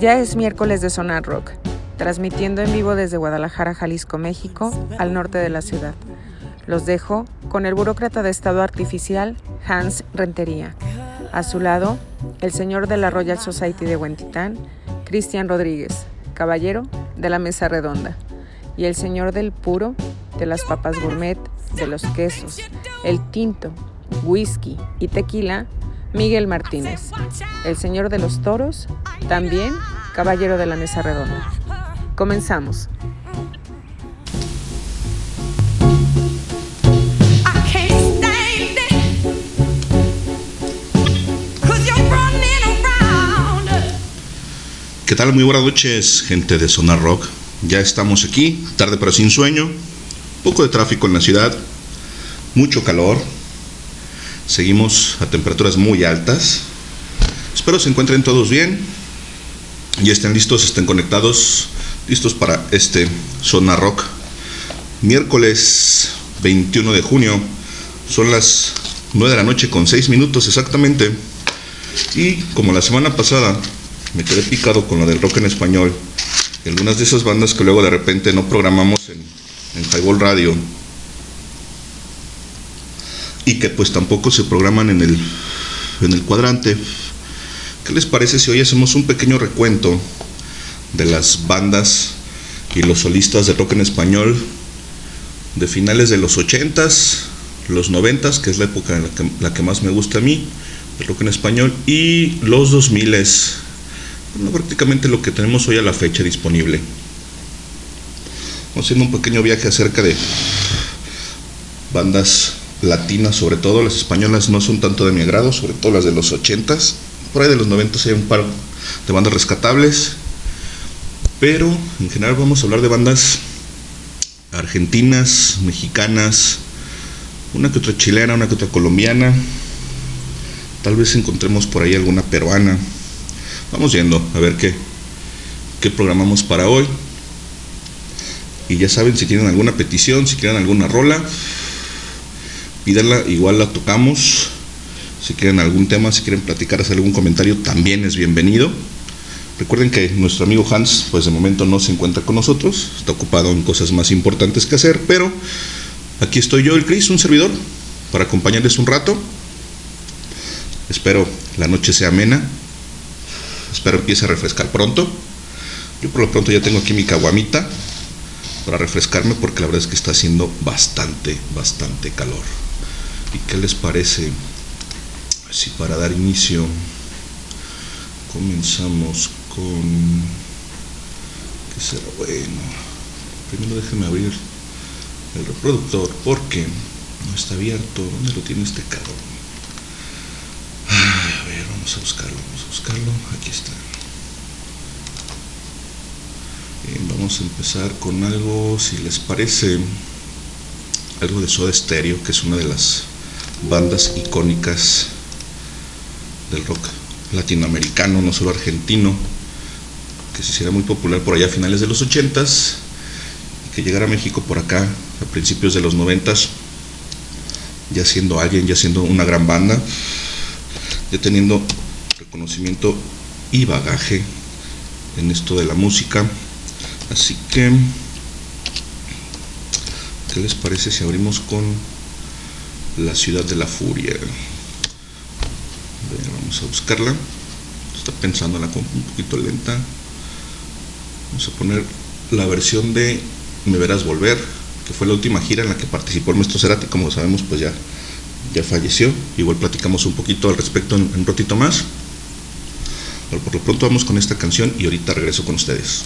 Ya es miércoles de Sonar Rock, transmitiendo en vivo desde Guadalajara, Jalisco, México, al norte de la ciudad. Los dejo con el burócrata de Estado Artificial, Hans Rentería. A su lado, el señor de la Royal Society de Huentitán, Cristian Rodríguez, caballero de la Mesa Redonda. Y el señor del puro, de las papas gourmet, de los quesos, el tinto, whisky y tequila, Miguel Martínez. El señor de los toros, también caballero de la Mesa Redonda. Comenzamos. ¿Qué tal? Muy buenas noches, gente de Sonar Rock. Ya estamos aquí, tarde pero sin sueño. Poco de tráfico en la ciudad, mucho calor. Seguimos a temperaturas muy altas. Espero se encuentren todos bien y estén listos, estén conectados, listos para este Sonar Rock. Miércoles 21 de junio, son las 9 de la noche con 6 minutos exactamente. Y como la semana pasada me quedé picado con lo del rock en español. Algunas de esas bandas que luego de repente no programamos en Highball Radio y que pues tampoco se programan en el, en el cuadrante. ¿Qué les parece si hoy hacemos un pequeño recuento de las bandas y los solistas de rock en español de finales de los 80s, los 90s, que es la época en la que, la que más me gusta a mí, el rock en español, y los 2000s, prácticamente lo que tenemos hoy a la fecha disponible. Vamos haciendo un pequeño viaje acerca de bandas latinas, sobre todo las españolas no son tanto de mi agrado, sobre todo las de los 80s. Por ahí de los 90 hay un par de bandas rescatables, pero en general vamos a hablar de bandas argentinas, mexicanas, una que otra chilena, una que otra colombiana. Tal vez encontremos por ahí alguna peruana. Vamos viendo a ver qué, qué programamos para hoy. Y ya saben, si tienen alguna petición, si quieren alguna rola, pídanla, igual la tocamos. Si quieren algún tema, si quieren platicar, hacer algún comentario, también es bienvenido. Recuerden que nuestro amigo Hans, pues de momento no se encuentra con nosotros, está ocupado en cosas más importantes que hacer, pero aquí estoy yo, el Chris, un servidor, para acompañarles un rato. Espero la noche sea amena, espero empiece a refrescar pronto. Yo por lo pronto ya tengo aquí mi caguamita para refrescarme porque la verdad es que está haciendo bastante, bastante calor. ¿Y qué les parece si para dar inicio comenzamos con... ¿Qué será bueno? Primero déjenme abrir el reproductor porque no está abierto. ¿Dónde lo tiene este carro? A ver, vamos a buscarlo, vamos a buscarlo. Aquí está. Bien, vamos a empezar con algo, si les parece, algo de Soda Stereo, que es una de las bandas icónicas del rock latinoamericano, no solo argentino, que se hiciera muy popular por allá a finales de los 80s y que llegara a México por acá a principios de los 90s, ya siendo alguien, ya siendo una gran banda, ya teniendo reconocimiento y bagaje en esto de la música. Así que, ¿qué les parece si abrimos con La Ciudad de la Furia? vamos a buscarla. Está pensando la compu un poquito lenta. Vamos a poner la versión de Me Verás Volver que fue la última gira en la que participó el maestro Cerati. Como sabemos pues ya ya falleció. Igual platicamos un poquito al respecto en un ratito más. Por lo pronto vamos con esta canción y ahorita regreso con ustedes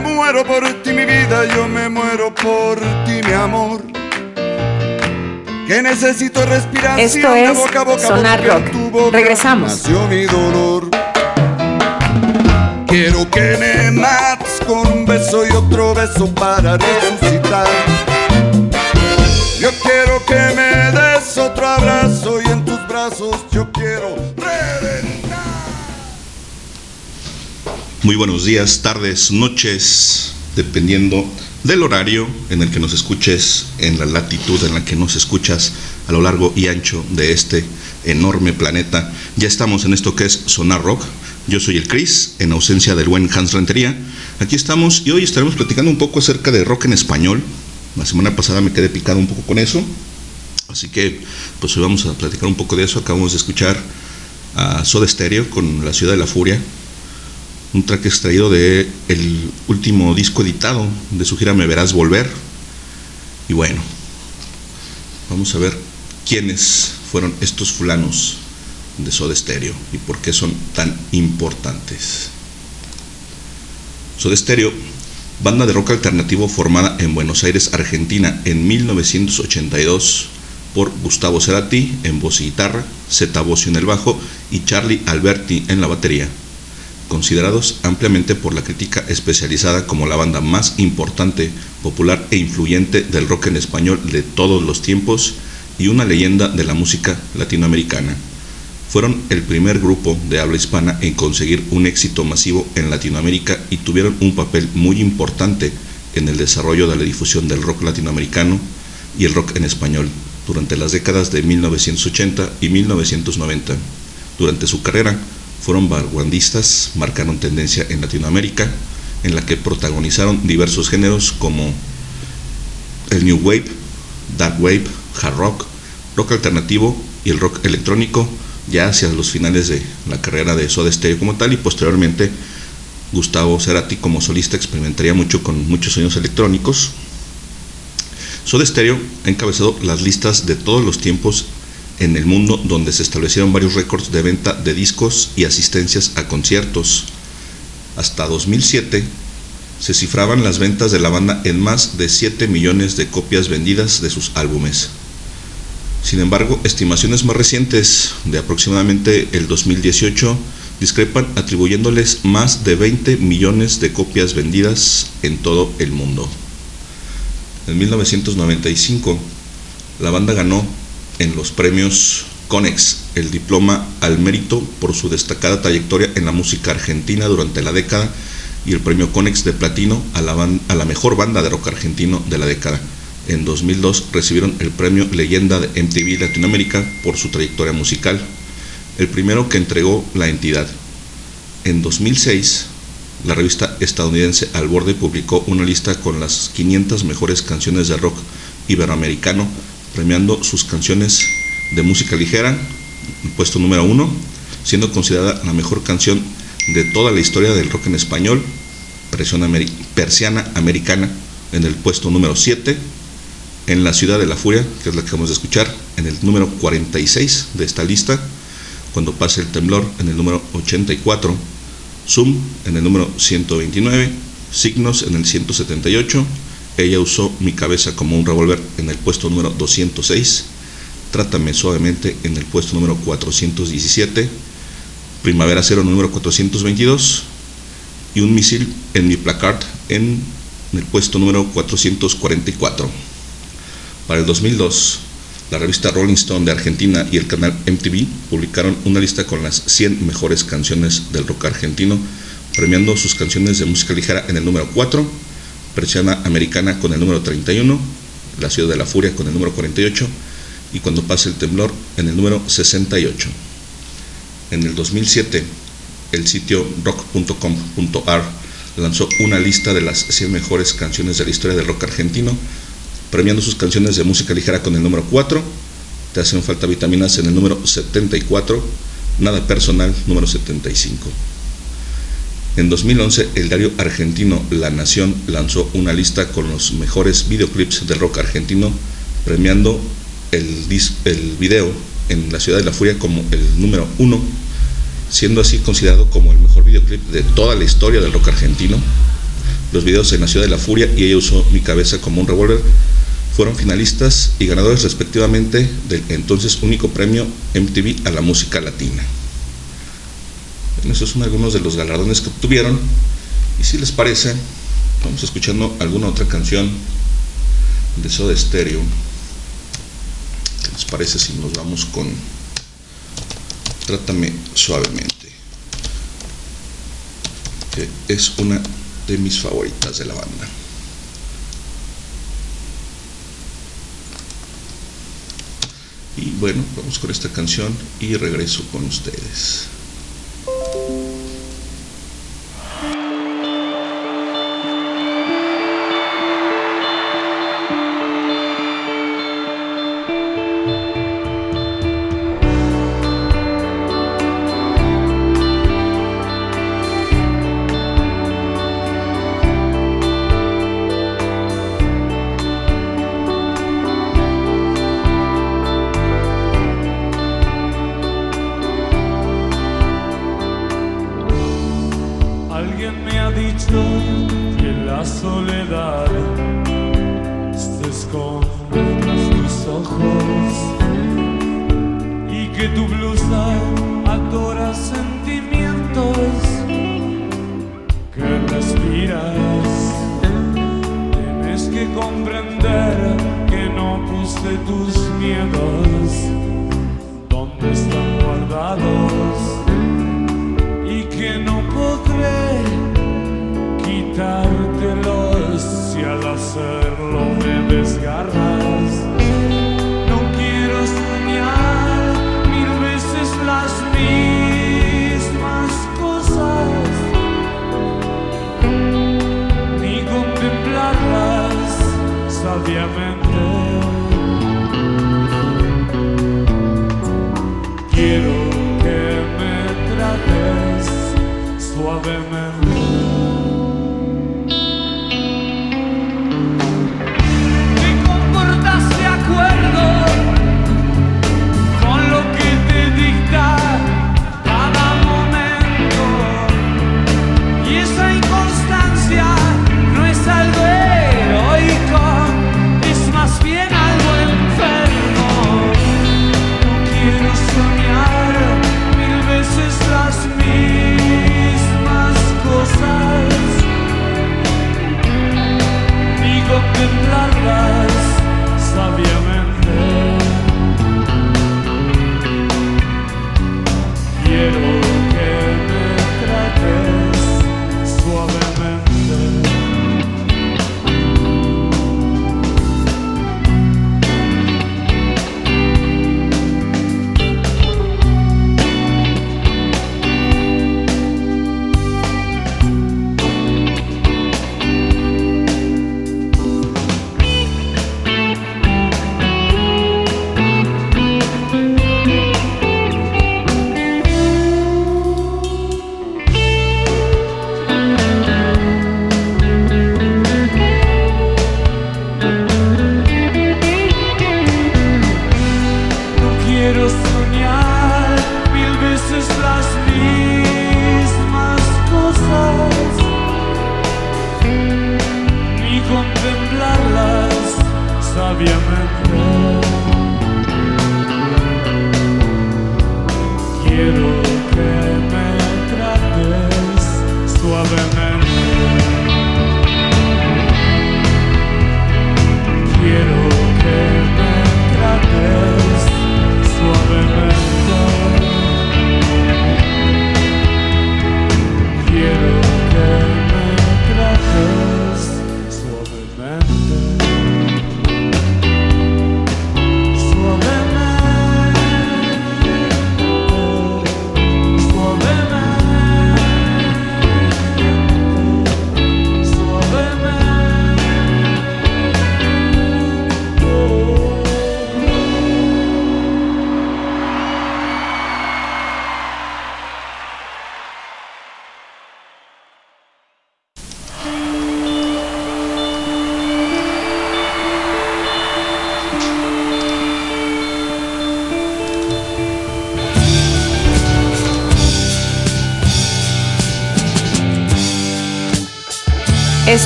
me muero por ti, mi vida, yo me muero por ti, mi amor. que necesito respiración Esto de es boca a boca Sonar Rock. tu Regresamos. nació mi dolor. Quiero que me mates con un beso y otro beso para resucitar. Muy buenos días, tardes, noches, dependiendo del horario en el que nos escuches, en la latitud en la que nos escuchas a lo largo y ancho de este enorme planeta. Ya estamos en esto que es Sonar Rock. Yo soy el Chris, en ausencia del buen Hans Rentería. Aquí estamos y hoy estaremos platicando un poco acerca de rock en español. La semana pasada me quedé picado un poco con eso. Así que, pues hoy vamos a platicar un poco de eso. Acabamos de escuchar a Soda Stereo con La Ciudad de la Furia un track extraído de el último disco editado de su gira Me Verás Volver. Y bueno, vamos a ver quiénes fueron estos fulanos de Soda Stereo y por qué son tan importantes. Soda Stereo, banda de rock alternativo formada en Buenos Aires, Argentina, en 1982 por Gustavo Cerati en voz y guitarra, Zeta Bosio en el bajo y Charlie Alberti en la batería considerados ampliamente por la crítica especializada como la banda más importante, popular e influyente del rock en español de todos los tiempos y una leyenda de la música latinoamericana. Fueron el primer grupo de habla hispana en conseguir un éxito masivo en Latinoamérica y tuvieron un papel muy importante en el desarrollo de la difusión del rock latinoamericano y el rock en español durante las décadas de 1980 y 1990. Durante su carrera, fueron vanguardistas, marcaron tendencia en Latinoamérica, en la que protagonizaron diversos géneros como el New Wave, Dark Wave, Hard Rock, rock alternativo y el rock electrónico, ya hacia los finales de la carrera de Soda Stereo como tal y posteriormente Gustavo Cerati como solista experimentaría mucho con muchos sonidos electrónicos. Soda Stereo ha encabezado las listas de todos los tiempos en el mundo donde se establecieron varios récords de venta de discos y asistencias a conciertos. Hasta 2007 se cifraban las ventas de la banda en más de 7 millones de copias vendidas de sus álbumes. Sin embargo, estimaciones más recientes de aproximadamente el 2018 discrepan atribuyéndoles más de 20 millones de copias vendidas en todo el mundo. En 1995, la banda ganó en los premios Conex el diploma al mérito por su destacada trayectoria en la música argentina durante la década y el premio Conex de platino a la, a la mejor banda de rock argentino de la década. En 2002 recibieron el premio Leyenda de MTV Latinoamérica por su trayectoria musical, el primero que entregó la entidad. En 2006, la revista estadounidense Al Borde publicó una lista con las 500 mejores canciones de rock iberoamericano premiando sus canciones de música ligera, puesto número uno, siendo considerada la mejor canción de toda la historia del rock en español, Persiana Americana, en el puesto número 7, en La Ciudad de la Furia, que es la que vamos a escuchar, en el número 46 de esta lista, cuando pase el temblor, en el número 84, Zoom, en el número 129, Signos, en el 178, ella usó mi cabeza como un revólver en el puesto número 206, Trátame suavemente en el puesto número 417, Primavera Cero número 422 y un misil en mi placard en el puesto número 444. Para el 2002, la revista Rolling Stone de Argentina y el canal MTV publicaron una lista con las 100 mejores canciones del rock argentino, premiando sus canciones de música ligera en el número 4, Persiana Americana con el número 31, La Ciudad de la Furia con el número 48 y Cuando pase el temblor en el número 68. En el 2007, el sitio rock.com.ar lanzó una lista de las 100 mejores canciones de la historia del rock argentino, premiando sus canciones de música ligera con el número 4, Te hacen falta vitaminas en el número 74, Nada personal número 75. En 2011, el diario argentino La Nación lanzó una lista con los mejores videoclips del rock argentino, premiando el, video en la Ciudad de la Furia como el número uno, siendo así considerado como el mejor videoclip de toda la historia del rock argentino. Los videos en la Ciudad de la Furia y ella usó mi cabeza como un revólver fueron finalistas y ganadores respectivamente del entonces único premio MTV a la música latina. Esos son algunos de los galardones que obtuvieron y si les parece, vamos escuchando alguna otra canción de Soda Stereo. ¿Qué les parece si nos vamos con Trátame suavemente? Que es una de mis favoritas de la banda. Y bueno, vamos con esta canción y regreso con ustedes. quiero que me trates suavemente.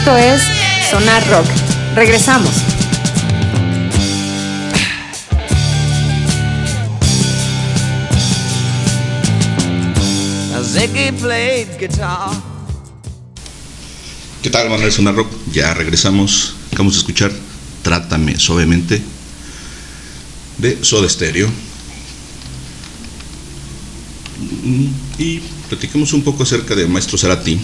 Esto es Sonar Rock. Regresamos. ¿Qué tal, banda de Sonar Rock? Ya regresamos. Vamos a escuchar Trátame Suavemente de Soda Stereo. Mm, y platicamos un poco acerca de Maestro Sarati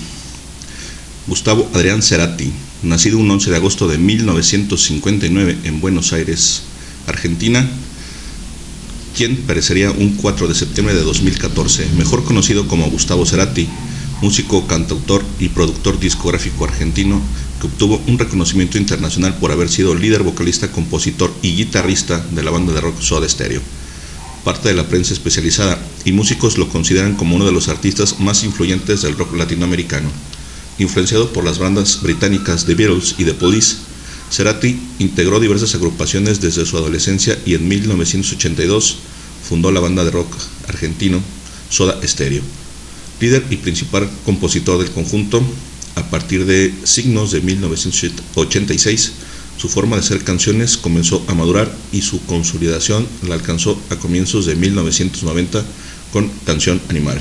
Gustavo Adrián Cerati, nacido un 11 de agosto de 1959 en Buenos Aires, Argentina, quien perecería un 4 de septiembre de 2014, mejor conocido como Gustavo Cerati, músico, cantautor y productor discográfico argentino que obtuvo un reconocimiento internacional por haber sido líder vocalista, compositor y guitarrista de la banda de rock Soda Stereo. Parte de la prensa especializada y músicos lo consideran como uno de los artistas más influyentes del rock latinoamericano. Influenciado por las bandas británicas The Beatles y The Police, Cerati integró diversas agrupaciones desde su adolescencia y en 1982 fundó la banda de rock argentino Soda Stereo. Líder y principal compositor del conjunto, a partir de Signos de 1986, su forma de hacer canciones comenzó a madurar y su consolidación la alcanzó a comienzos de 1990 con Canción Animal,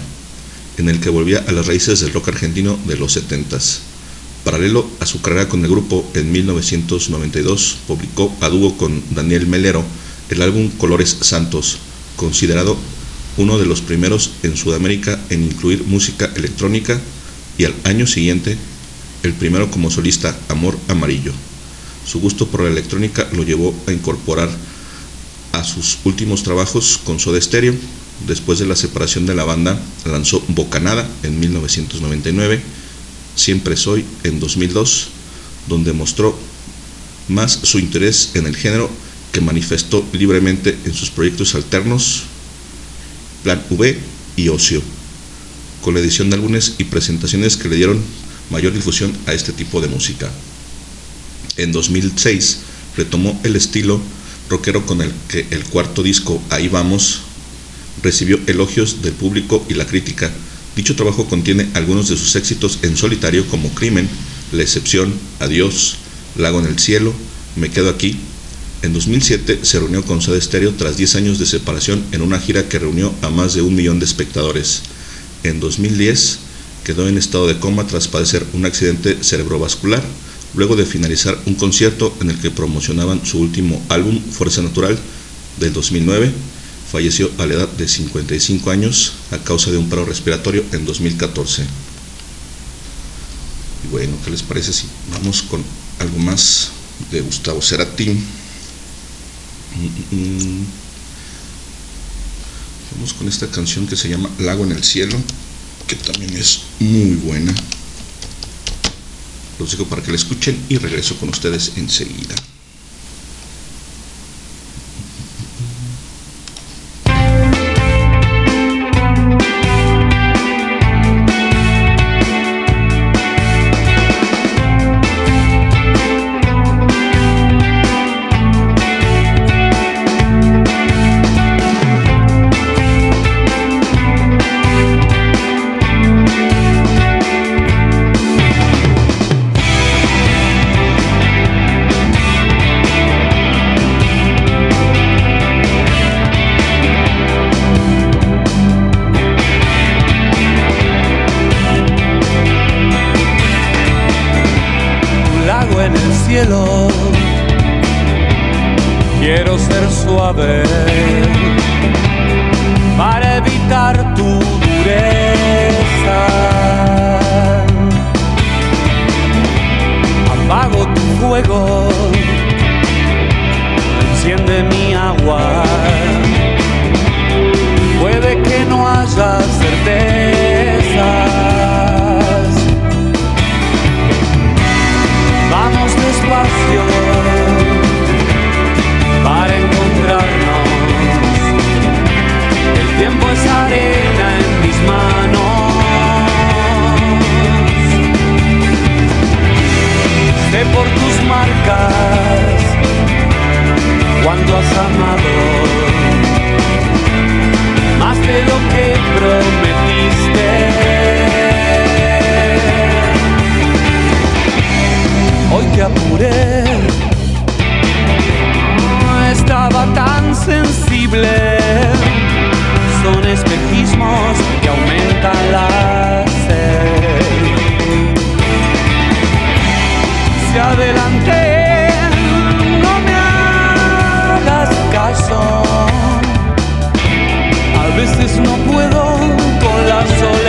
en el que volvía a las raíces del rock argentino de los 70s. Paralelo a su carrera con el grupo, en 1992 publicó a dúo con Daniel Melero el álbum Colores Santos, considerado uno de los primeros en Sudamérica en incluir música electrónica y al año siguiente el primero como solista Amor Amarillo. Su gusto por la electrónica lo llevó a incorporar a sus últimos trabajos con Soda Stereo. Después de la separación de la banda, lanzó Bocanada en 1999, Siempre Soy en 2002, donde mostró más su interés en el género que manifestó libremente en sus proyectos alternos, Plan V y Ocio, con la edición de álbumes y presentaciones que le dieron mayor difusión a este tipo de música. En 2006 retomó el estilo rockero con el que el cuarto disco Ahí vamos recibió elogios del público y la crítica. Dicho trabajo contiene algunos de sus éxitos en solitario como Crimen, La excepción, Adiós, Lago en el cielo, Me quedo aquí. En 2007 se reunió con Soda Stereo tras 10 años de separación en una gira que reunió a más de un millón de espectadores. En 2010 quedó en estado de coma tras padecer un accidente cerebrovascular luego de finalizar un concierto en el que promocionaban su último álbum, Fuerza Natural, del 2009. Falleció a la edad de 55 años a causa de un paro respiratorio en 2014. Y bueno, ¿qué les parece si vamos con algo más de Gustavo Cerati? Mm, mm, mm. Vamos con esta canción que se llama Lago en el Cielo, que también es muy buena. Los dejo para que la escuchen y regreso con ustedes enseguida. Quiero ser suave para evitar tu dureza. Apago tu fuego, enciende mi agua. Sé por tus marcas cuando has amado más de lo que prometiste. Hoy te apuré, estaba tan sensible. Son espejismos que aumentan la sol.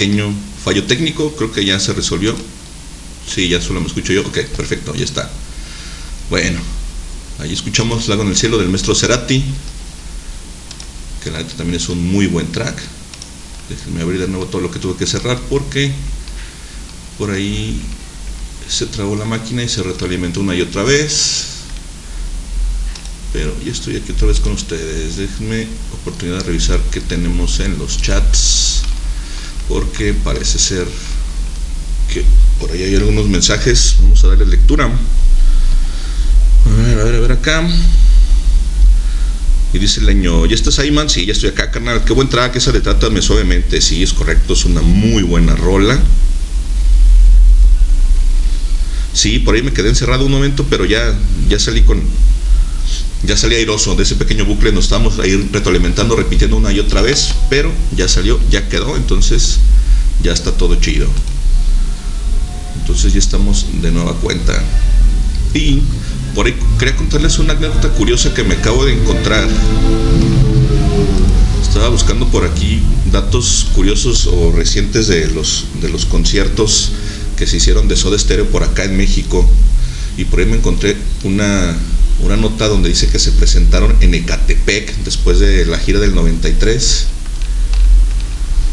Pequeño fallo técnico. Creo que ya se resolvió. Sí, ya solo me escucho yo. Ok, perfecto, ya está. Bueno, ahí escuchamos Lago en el Cielo del maestro Cerati. Que la neta también es un muy buen track. Déjenme abrir de nuevo todo lo que tuve que cerrar porque por ahí se trabó la máquina y se retroalimentó una y otra vez. Pero ya estoy aquí otra vez con ustedes. Déjenme oportunidad de revisar qué tenemos en los chats. Porque parece ser que por ahí hay algunos mensajes. Vamos a darle lectura. A ver, a ver, a ver acá. Y dice el leño, ¿ya estás ahí, man? Sí, ya estoy acá, carnal. Qué buen track, esa de Trátame Suavemente. Sí, es correcto, es una muy buena rola. Sí, por ahí me quedé encerrado un momento, pero ya, ya salí con. Ya salí airoso de ese pequeño bucle, nos estamos ahí retroalimentando, repitiendo una y otra vez, pero ya salió, ya quedó, entonces ya está todo chido. Entonces ya estamos de nueva cuenta. Y por ahí quería contarles una anécdota curiosa que me acabo de encontrar. Estaba buscando por aquí datos curiosos o recientes de los, de los conciertos que se hicieron de Soda Stereo por acá en México. Y por ahí me encontré una, una nota donde dice que se presentaron en Ecatepec después de la gira del 93.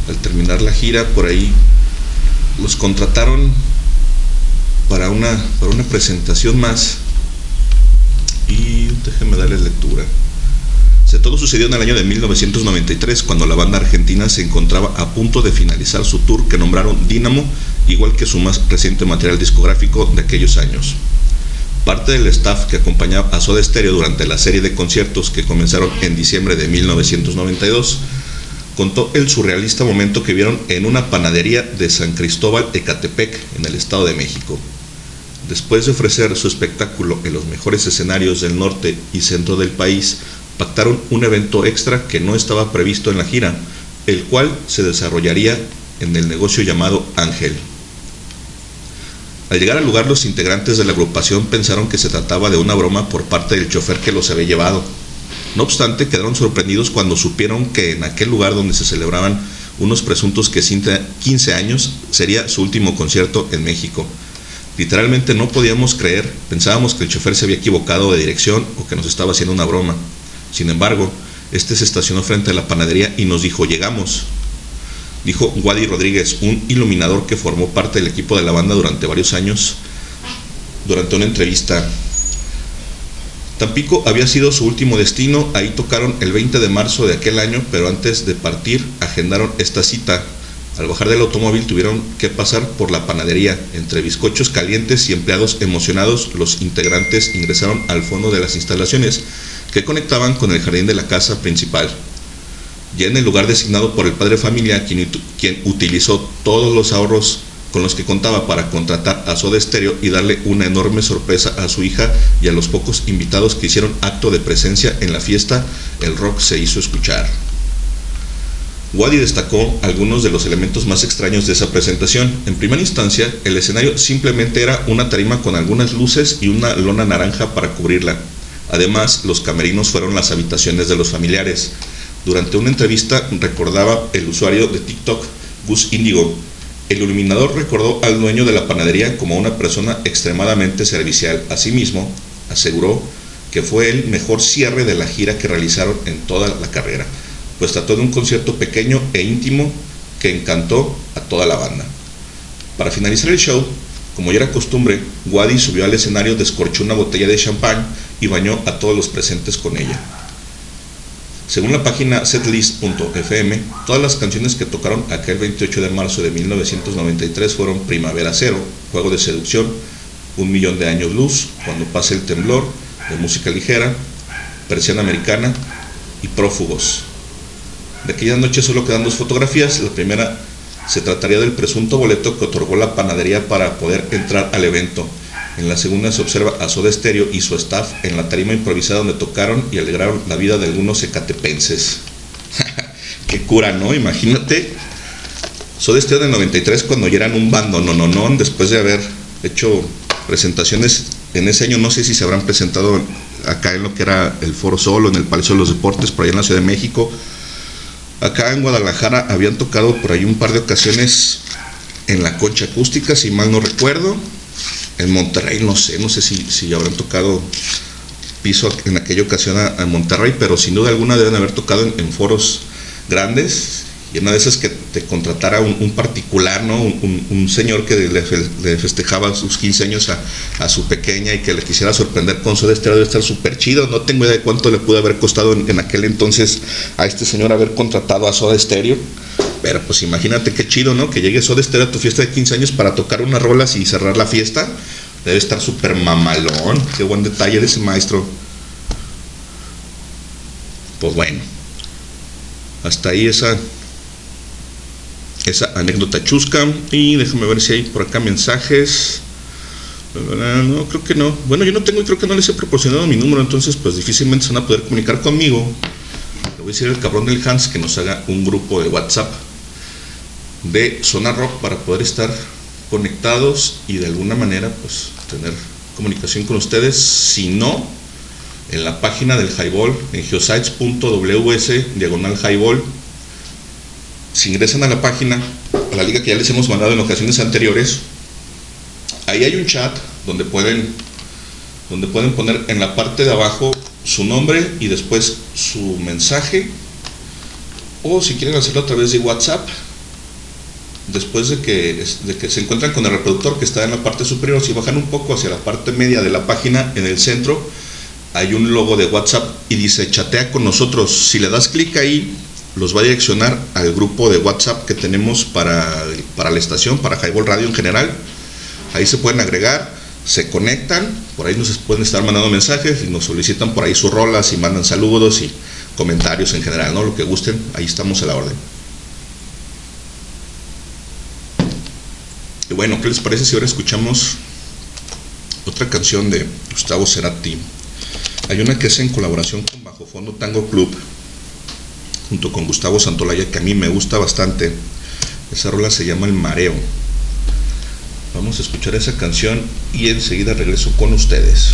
Al terminar la gira, por ahí los contrataron para una, para una presentación más. Y déjenme darles lectura. Se todo sucedió en el año de 1993, cuando la banda argentina se encontraba a punto de finalizar su tour que nombraron Dynamo, igual que su más reciente material discográfico de aquellos años. Parte del staff que acompañaba a Soda Stereo durante la serie de conciertos que comenzaron en diciembre de 1992 contó el surrealista momento que vieron en una panadería de San Cristóbal Ecatepec, en el Estado de México. Después de ofrecer su espectáculo en los mejores escenarios del norte y centro del país, pactaron un evento extra que no estaba previsto en la gira, el cual se desarrollaría en el negocio llamado Ángel. Al llegar al lugar los integrantes de la agrupación pensaron que se trataba de una broma por parte del chofer que los había llevado. No obstante, quedaron sorprendidos cuando supieron que en aquel lugar donde se celebraban unos presuntos que 15 años sería su último concierto en México. Literalmente no podíamos creer, pensábamos que el chofer se había equivocado de dirección o que nos estaba haciendo una broma. Sin embargo, este se estacionó frente a la panadería y nos dijo, llegamos. Dijo Wadi Rodríguez, un iluminador que formó parte del equipo de la banda durante varios años, durante una entrevista. Tampico había sido su último destino, ahí tocaron el 20 de marzo de aquel año, pero antes de partir agendaron esta cita. Al bajar del automóvil tuvieron que pasar por la panadería. Entre bizcochos calientes y empleados emocionados, los integrantes ingresaron al fondo de las instalaciones que conectaban con el jardín de la casa principal. Ya en el lugar designado por el padre familia, quien, quien utilizó todos los ahorros con los que contaba para contratar a Soda Stereo y darle una enorme sorpresa a su hija y a los pocos invitados que hicieron acto de presencia en la fiesta, el rock se hizo escuchar. Wadi destacó algunos de los elementos más extraños de esa presentación. En primera instancia, el escenario simplemente era una tarima con algunas luces y una lona naranja para cubrirla. Además, los camerinos fueron las habitaciones de los familiares. Durante una entrevista recordaba el usuario de TikTok, Gus Indigo, El iluminador recordó al dueño de la panadería como una persona extremadamente servicial. Asimismo, aseguró que fue el mejor cierre de la gira que realizaron en toda la carrera, pues trató de un concierto pequeño e íntimo que encantó a toda la banda. Para finalizar el show, como ya era costumbre, Wadi subió al escenario, descorchó una botella de champán y bañó a todos los presentes con ella. Según la página setlist.fm, todas las canciones que tocaron aquel 28 de marzo de 1993 fueron Primavera Cero, Juego de Seducción, Un Millón de Años Luz, Cuando pase el temblor, de música ligera, Persiana Americana y Prófugos. De aquella noche solo quedan dos fotografías. La primera se trataría del presunto boleto que otorgó la panadería para poder entrar al evento. En la segunda se observa a Soda Stereo y su staff en la tarima improvisada donde tocaron y alegraron la vida de algunos ecatepenses. Qué cura, ¿no? Imagínate. Soda Stereo del 93 cuando ya eran un bando, no, no, no, después de haber hecho presentaciones en ese año, no sé si se habrán presentado acá en lo que era el Foro Solo, en el Palacio de los Deportes, por allá en la Ciudad de México. Acá en Guadalajara habían tocado por ahí un par de ocasiones en la concha acústica, si mal no recuerdo en Monterrey, no sé, no sé si, si habrán tocado piso en aquella ocasión a, Monterrey, pero sin duda alguna deben haber tocado en, foros grandes y una de esas que te contratara un, particular, ¿no? Un, señor que le, festejaba sus 15 años a, su pequeña y que le quisiera sorprender con su Stereo debe estar súper chido. No tengo idea de cuánto le pudo haber costado en, en, aquel entonces a este señor haber contratado a Soda Stereo. Pero pues imagínate qué chido, ¿no? Que llegue Soda Stereo a tu fiesta de 15 años para tocar unas rolas y cerrar la fiesta. Debe estar súper mamalón. Qué buen detalle de ese maestro. Pues bueno. Hasta ahí esa esa anécdota chusca. Y déjame ver si hay por acá mensajes. No, creo que no. Bueno, yo no tengo y creo que no les he proporcionado mi número, entonces pues difícilmente se van a poder comunicar conmigo. Voy a decir al cabrón del Hans que nos haga un grupo de WhatsApp de Zona Rock para poder estar conectados y de alguna manera pues tener comunicación con ustedes. Si no, en la página del Highball, en geosites.ws, diagonal Highball, si ingresan a la página, a la liga que ya les hemos mandado en ocasiones anteriores, ahí hay un chat donde pueden, donde pueden poner en la parte de abajo su nombre y después su mensaje. O si quieren hacerlo a través de WhatsApp, después de que, de que se encuentran con el reproductor que está en la parte superior, si bajan un poco hacia la parte media de la página, en el centro, hay un logo de WhatsApp y dice chatea con nosotros. Si le das clic ahí, los va a direccionar al grupo de WhatsApp que tenemos para, para la estación, para Highball Radio en general. Ahí se pueden agregar, se conectan, por ahí nos pueden estar mandando mensajes y nos solicitan por ahí sus rolas y mandan saludos y comentarios en general, ¿no? Lo que gusten, ahí estamos a la orden. Y bueno, ¿qué les parece si ahora escuchamos otra canción de Gustavo Cerati? Hay una que es en colaboración con Bajo Fondo Tango Club, junto con Gustavo Santolaya, que a mí me gusta bastante. Esa rola se llama El Mareo. Vamos a escuchar esa canción y enseguida regreso con ustedes.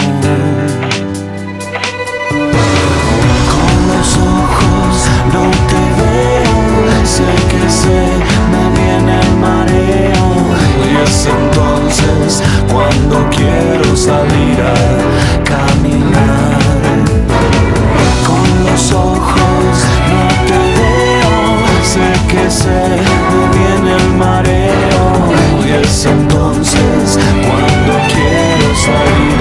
es entonces cuando quiero salir a caminar. Con los ojos no te veo, sé que sé me viene el mareo. Y es entonces cuando quiero salir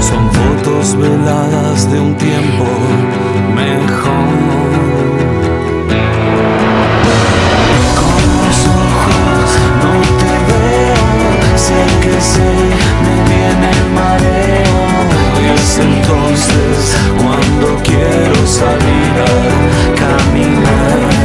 Son fotos veladas de un tiempo mejor. Con los ojos no te veo Sé que sé, me viene mareo. Y es entonces cuando quiero salir a caminar.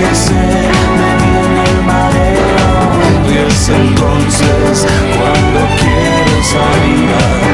que se me viene el mareo. Y es entonces cuando quiero salir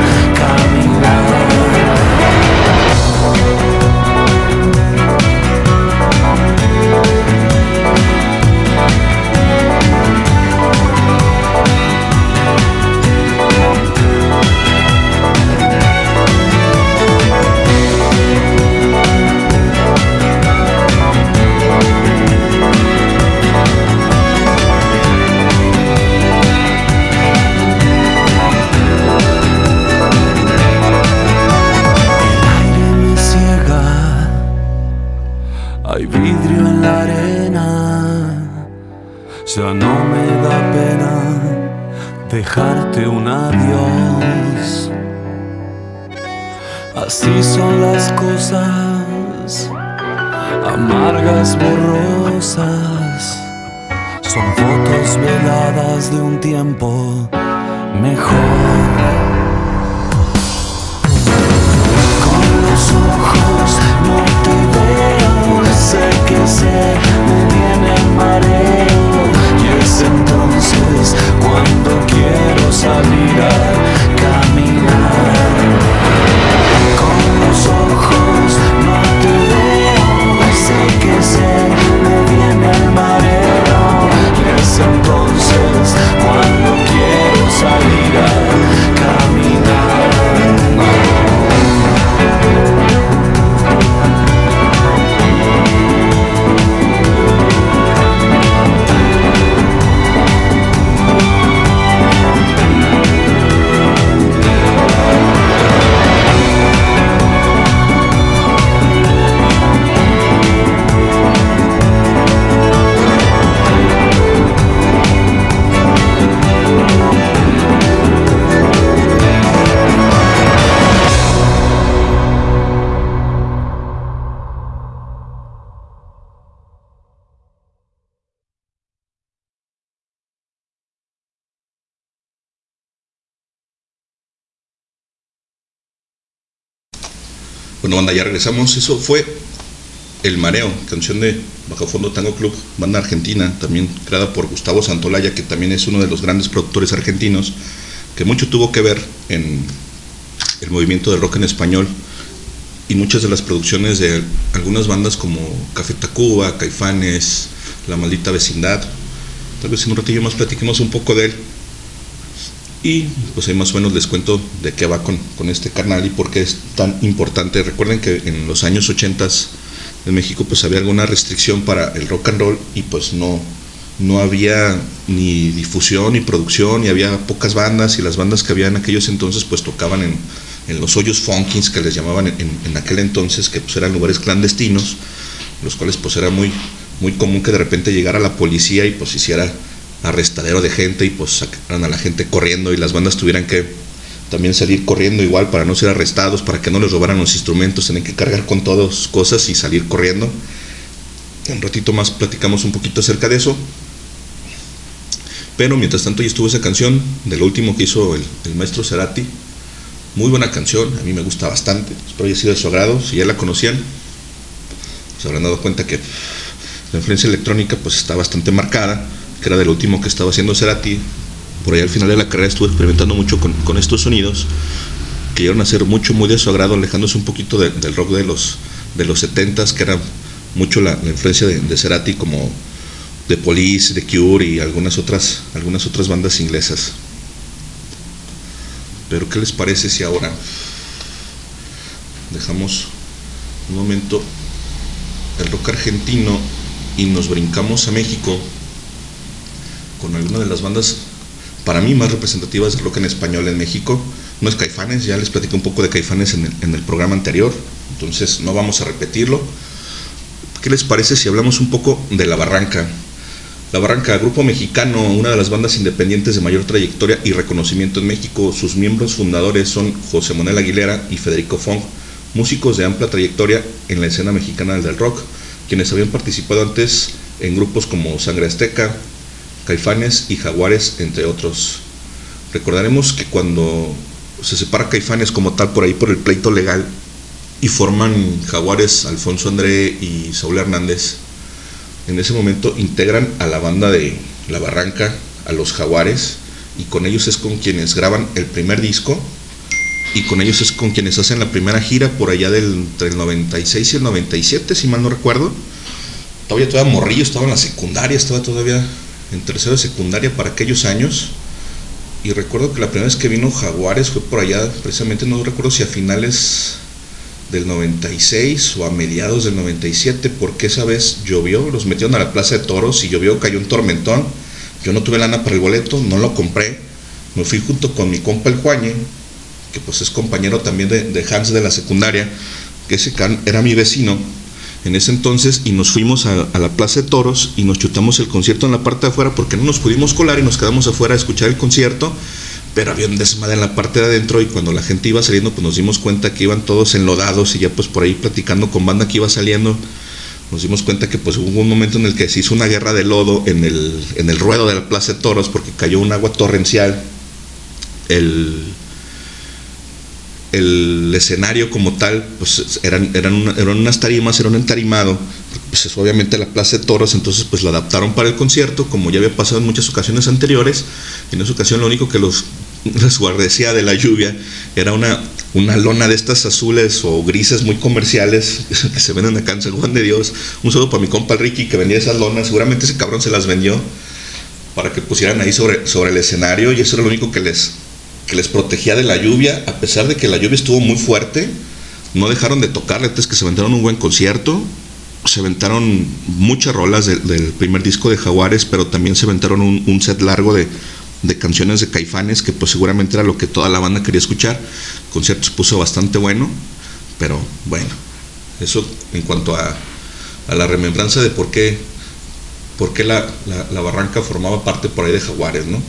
Así son las cosas, amargas, borrosas. Son fotos veladas de un tiempo mejor. Con los entonces cuando Bueno, banda, ya regresamos. Eso fue El Mareo, canción de Bajo Fondo Tango Club, banda argentina, también creada por Gustavo Santolaya, que también es uno de los grandes productores argentinos, que mucho tuvo que ver en el movimiento del rock en español y muchas de las producciones de algunas bandas como Café Tacuba, Caifanes, La Maldita Vecindad. Tal vez en un ratillo más platiquemos un poco de él. Y pues ahí más o menos les cuento de qué va con, con este canal y por qué es tan importante. Recuerden que en los años 80 en México pues había alguna restricción para el rock and roll y pues no, no había ni difusión ni producción y había pocas bandas y las bandas que había en aquellos entonces pues tocaban en, en los hoyos funkins que les llamaban en, en aquel entonces que pues eran lugares clandestinos los cuales pues era muy muy común que de repente llegara la policía y pues hiciera arrestadero de gente y pues sacaran a la gente corriendo y las bandas tuvieran que también salir corriendo igual para no ser arrestados, para que no les robaran los instrumentos, tenían que cargar con todas cosas y salir corriendo. Un ratito más platicamos un poquito acerca de eso. Pero mientras tanto ya estuvo esa canción de lo último que hizo el, maestro Cerati. Muy buena canción, a mí me gusta bastante. Espero haya sido de su agrado. Si ya la conocían, se habrán dado cuenta que la influencia electrónica pues está bastante marcada, que era de lo último que estaba haciendo Cerati. Por ahí al final de la carrera estuve experimentando mucho con, estos sonidos, que llegaron a ser mucho, muy de su agrado, alejándose un poquito de- del rock de los, de los 70s, que era mucho la, la influencia de, de Cerati como de Police, de Cure y algunas otras, algunas otras bandas inglesas. Pero ¿qué les parece si ahora dejamos un momento el rock argentino y nos brincamos a México con alguna de las bandas para mí más representativas del rock en español en México? No es Caifanes, ya les platiqué un poco de Caifanes en el, en el programa anterior, entonces no vamos a repetirlo. ¿Qué les parece si hablamos un poco de La Barranca? La Barranca, grupo mexicano, una de las bandas independientes de mayor trayectoria y reconocimiento en México. Sus miembros fundadores son José Manuel Aguilera y Federico Fong, músicos de amplia trayectoria en la escena mexicana del rock, quienes habían participado antes en grupos como Sangre Azteca, Caifanes y Jaguares, entre otros. Recordaremos que cuando se separa Caifanes como tal por ahí por el pleito legal y forman Jaguares Alfonso André y Saúl Hernández, en ese momento integran a la banda de La Barranca, a los Jaguares, y con ellos es con quienes graban el primer disco y con ellos es con quienes hacen la primera gira por allá del, entre el 96 y el 97, si mal no recuerdo. Todavía todavía morrillo, estaba en la secundaria, estaba todavía en tercero de secundaria para aquellos años. Y recuerdo que la primera vez que vino Jaguares fue por allá, precisamente no recuerdo si a finales del 96 o a mediados del 97, porque esa vez llovió, los metieron a la Plaza de Toros y llovió, cayó un tormentón. Yo no tuve lana para el boleto, no lo compré. Me fui junto con mi compa el Juañe, que pues es compañero también de, de Hans de la secundaria, que ese can era mi vecino. En ese entonces y nos fuimos a, la Plaza de Toros y nos chutamos el concierto en la parte de afuera porque no nos pudimos colar y nos quedamos afuera a escuchar el concierto, pero había un desmadre en la parte de adentro y cuando la gente iba saliendo pues nos dimos cuenta que iban todos enlodados y ya pues por ahí platicando con banda que iba saliendo nos dimos cuenta que pues hubo un momento en el que se hizo una guerra de lodo en el, en el ruedo de la Plaza de Toros porque cayó un agua torrencial. El, el escenario como tal, pues eran, eran, eran unas tarimas, era un entarimado, pues es obviamente la Plaza de Toros, entonces pues lo adaptaron para el concierto, como ya había pasado en muchas ocasiones anteriores, en esa ocasión lo único que los resguardecía de la lluvia era una, una lona de estas azules o grises muy comerciales que se venden acá en San Juan de Dios. Un saludo para mi compa Ricky que vendía esas lonas. Seguramente ese cabrón se las vendió para que pusieran ahí sobre, sobre el escenario y eso era lo único que les, que les protegía de la lluvia. A pesar de que la lluvia estuvo muy fuerte, no dejaron de tocar. Es que se aventaron un buen concierto. Se aventaron muchas rolas de, del primer disco de Jaguares, pero también se aventaron un, set largo de, de canciones de Caifanes, que pues seguramente era lo que toda la banda quería escuchar. El concierto se puso bastante bueno, pero bueno, eso en cuanto a, a la remembranza de por qué, por qué la, la, la, barranca formaba parte por ahí de Jaguares, ¿no?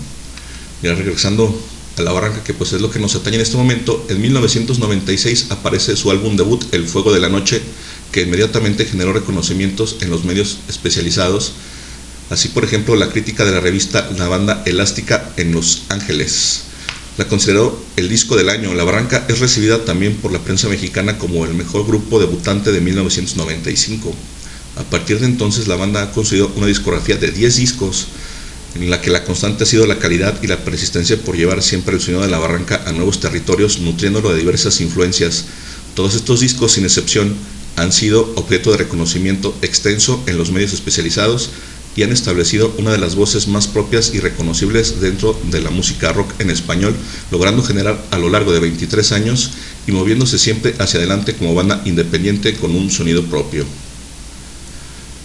Y ahora regresando a la barranca, que pues es lo que nos atañe en este momento, en 1996 aparece su álbum debut, El Fuego de la Noche, que inmediatamente generó reconocimientos en los medios especializados, Así, por ejemplo, la crítica de la revista La Banda Elástica en Los Ángeles la consideró el disco del año. La Barranca es recibida también por la prensa mexicana como el mejor grupo debutante de 1995. A partir de entonces, la banda ha construido una discografía de 10 discos en la que la constante ha sido la calidad y la persistencia por llevar siempre el sonido de la Barranca a nuevos territorios, nutriéndolo de diversas influencias. Todos estos discos, sin excepción, han sido objeto de reconocimiento extenso en los medios especializados y han establecido una de las voces más propias y reconocibles dentro de la música rock en español, logrando generar a lo largo de 23 años y moviéndose siempre hacia adelante como banda independiente con un sonido propio.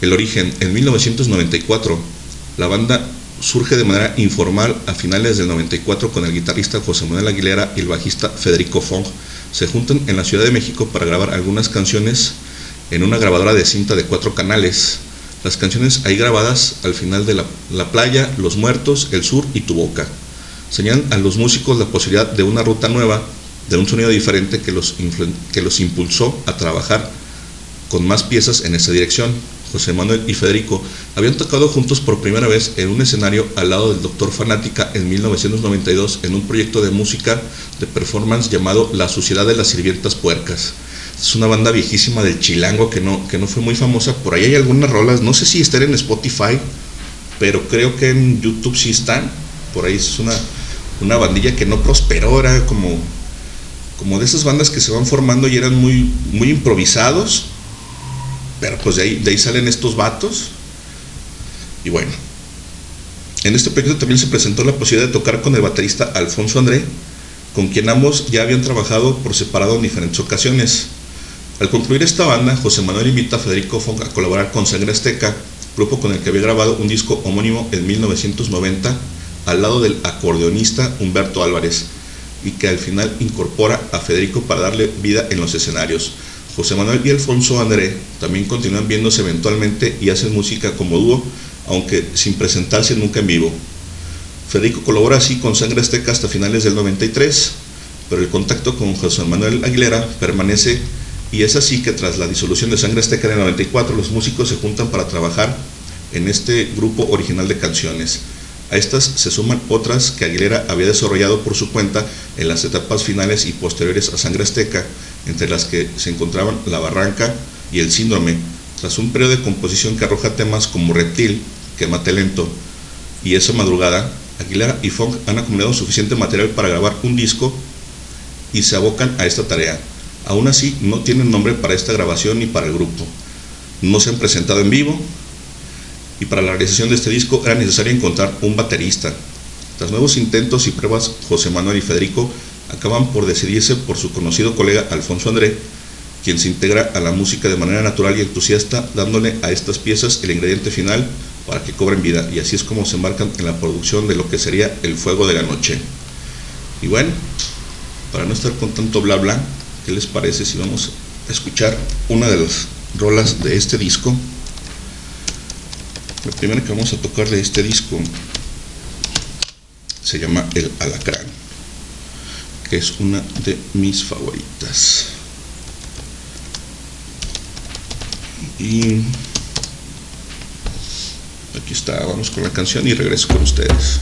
El origen, en 1994, la banda surge de manera informal a finales del 94 con el guitarrista José Manuel Aguilera y el bajista Federico Fong. Se juntan en la Ciudad de México para grabar algunas canciones en una grabadora de cinta de cuatro canales, las canciones ahí grabadas al final de la, la, playa, Los Muertos, El Sur y Tu Boca. Señalan a los músicos la posibilidad de una ruta nueva, de un sonido diferente que los, que los impulsó a trabajar con más piezas en esa dirección. José Manuel y Federico habían tocado juntos por primera vez en un escenario al lado del Doctor Fanática en 1992 en un proyecto de música de performance llamado La Sociedad de las Sirvientas Puercas es una banda viejísima del chilango que no, que no fue muy famosa. Por ahí hay algunas rolas, no sé si están en Spotify, pero creo que en YouTube sí están. Por ahí es una, una bandilla que no prosperó, era como, como de esas bandas que se van formando y eran muy, muy improvisados. Pero pues de ahí, de ahí salen estos vatos. Y bueno, en este proyecto también se presentó la posibilidad de tocar con el baterista Alfonso André, con quien ambos ya habían trabajado por separado en diferentes ocasiones. Al concluir esta banda, José Manuel invita a Federico Fong a colaborar con Sangre Azteca, grupo con el que había grabado un disco homónimo en 1990 al lado del acordeonista Humberto Álvarez y que al final incorpora a Federico para darle vida en los escenarios. José Manuel y Alfonso André también continúan viéndose eventualmente y hacen música como dúo, aunque sin presentarse nunca en vivo. Federico colabora así con Sangre Azteca hasta finales del 93, pero el contacto con José Manuel Aguilera permanece y es así que tras la disolución de Sangre Azteca en el 94, los músicos se juntan para trabajar en este grupo original de canciones. A estas se suman otras que Aguilera había desarrollado por su cuenta en las etapas finales y posteriores a Sangre Azteca, entre las que se encontraban La Barranca y El Síndrome. Tras un periodo de composición que arroja temas como Reptil, Quemate Lento y Esa Madrugada, Aguilera y Funk han acumulado suficiente material para grabar un disco y se abocan a esta tarea. Aún así, no tienen nombre para esta grabación ni para el grupo. No se han presentado en vivo y para la realización de este disco era necesario encontrar un baterista. Tras nuevos intentos y pruebas, José Manuel y Federico acaban por decidirse por su conocido colega Alfonso André, quien se integra a la música de manera natural y entusiasta, dándole a estas piezas el ingrediente final para que cobren vida. Y así es como se embarcan en la producción de lo que sería El Fuego de la Noche. Y bueno, para no estar con tanto bla bla, ¿Qué les parece si vamos a escuchar una de las rolas de este disco. La primera que vamos a tocar de este disco se llama El Alacrán, que es una de mis favoritas. Y aquí está, vamos con la canción y regreso con ustedes.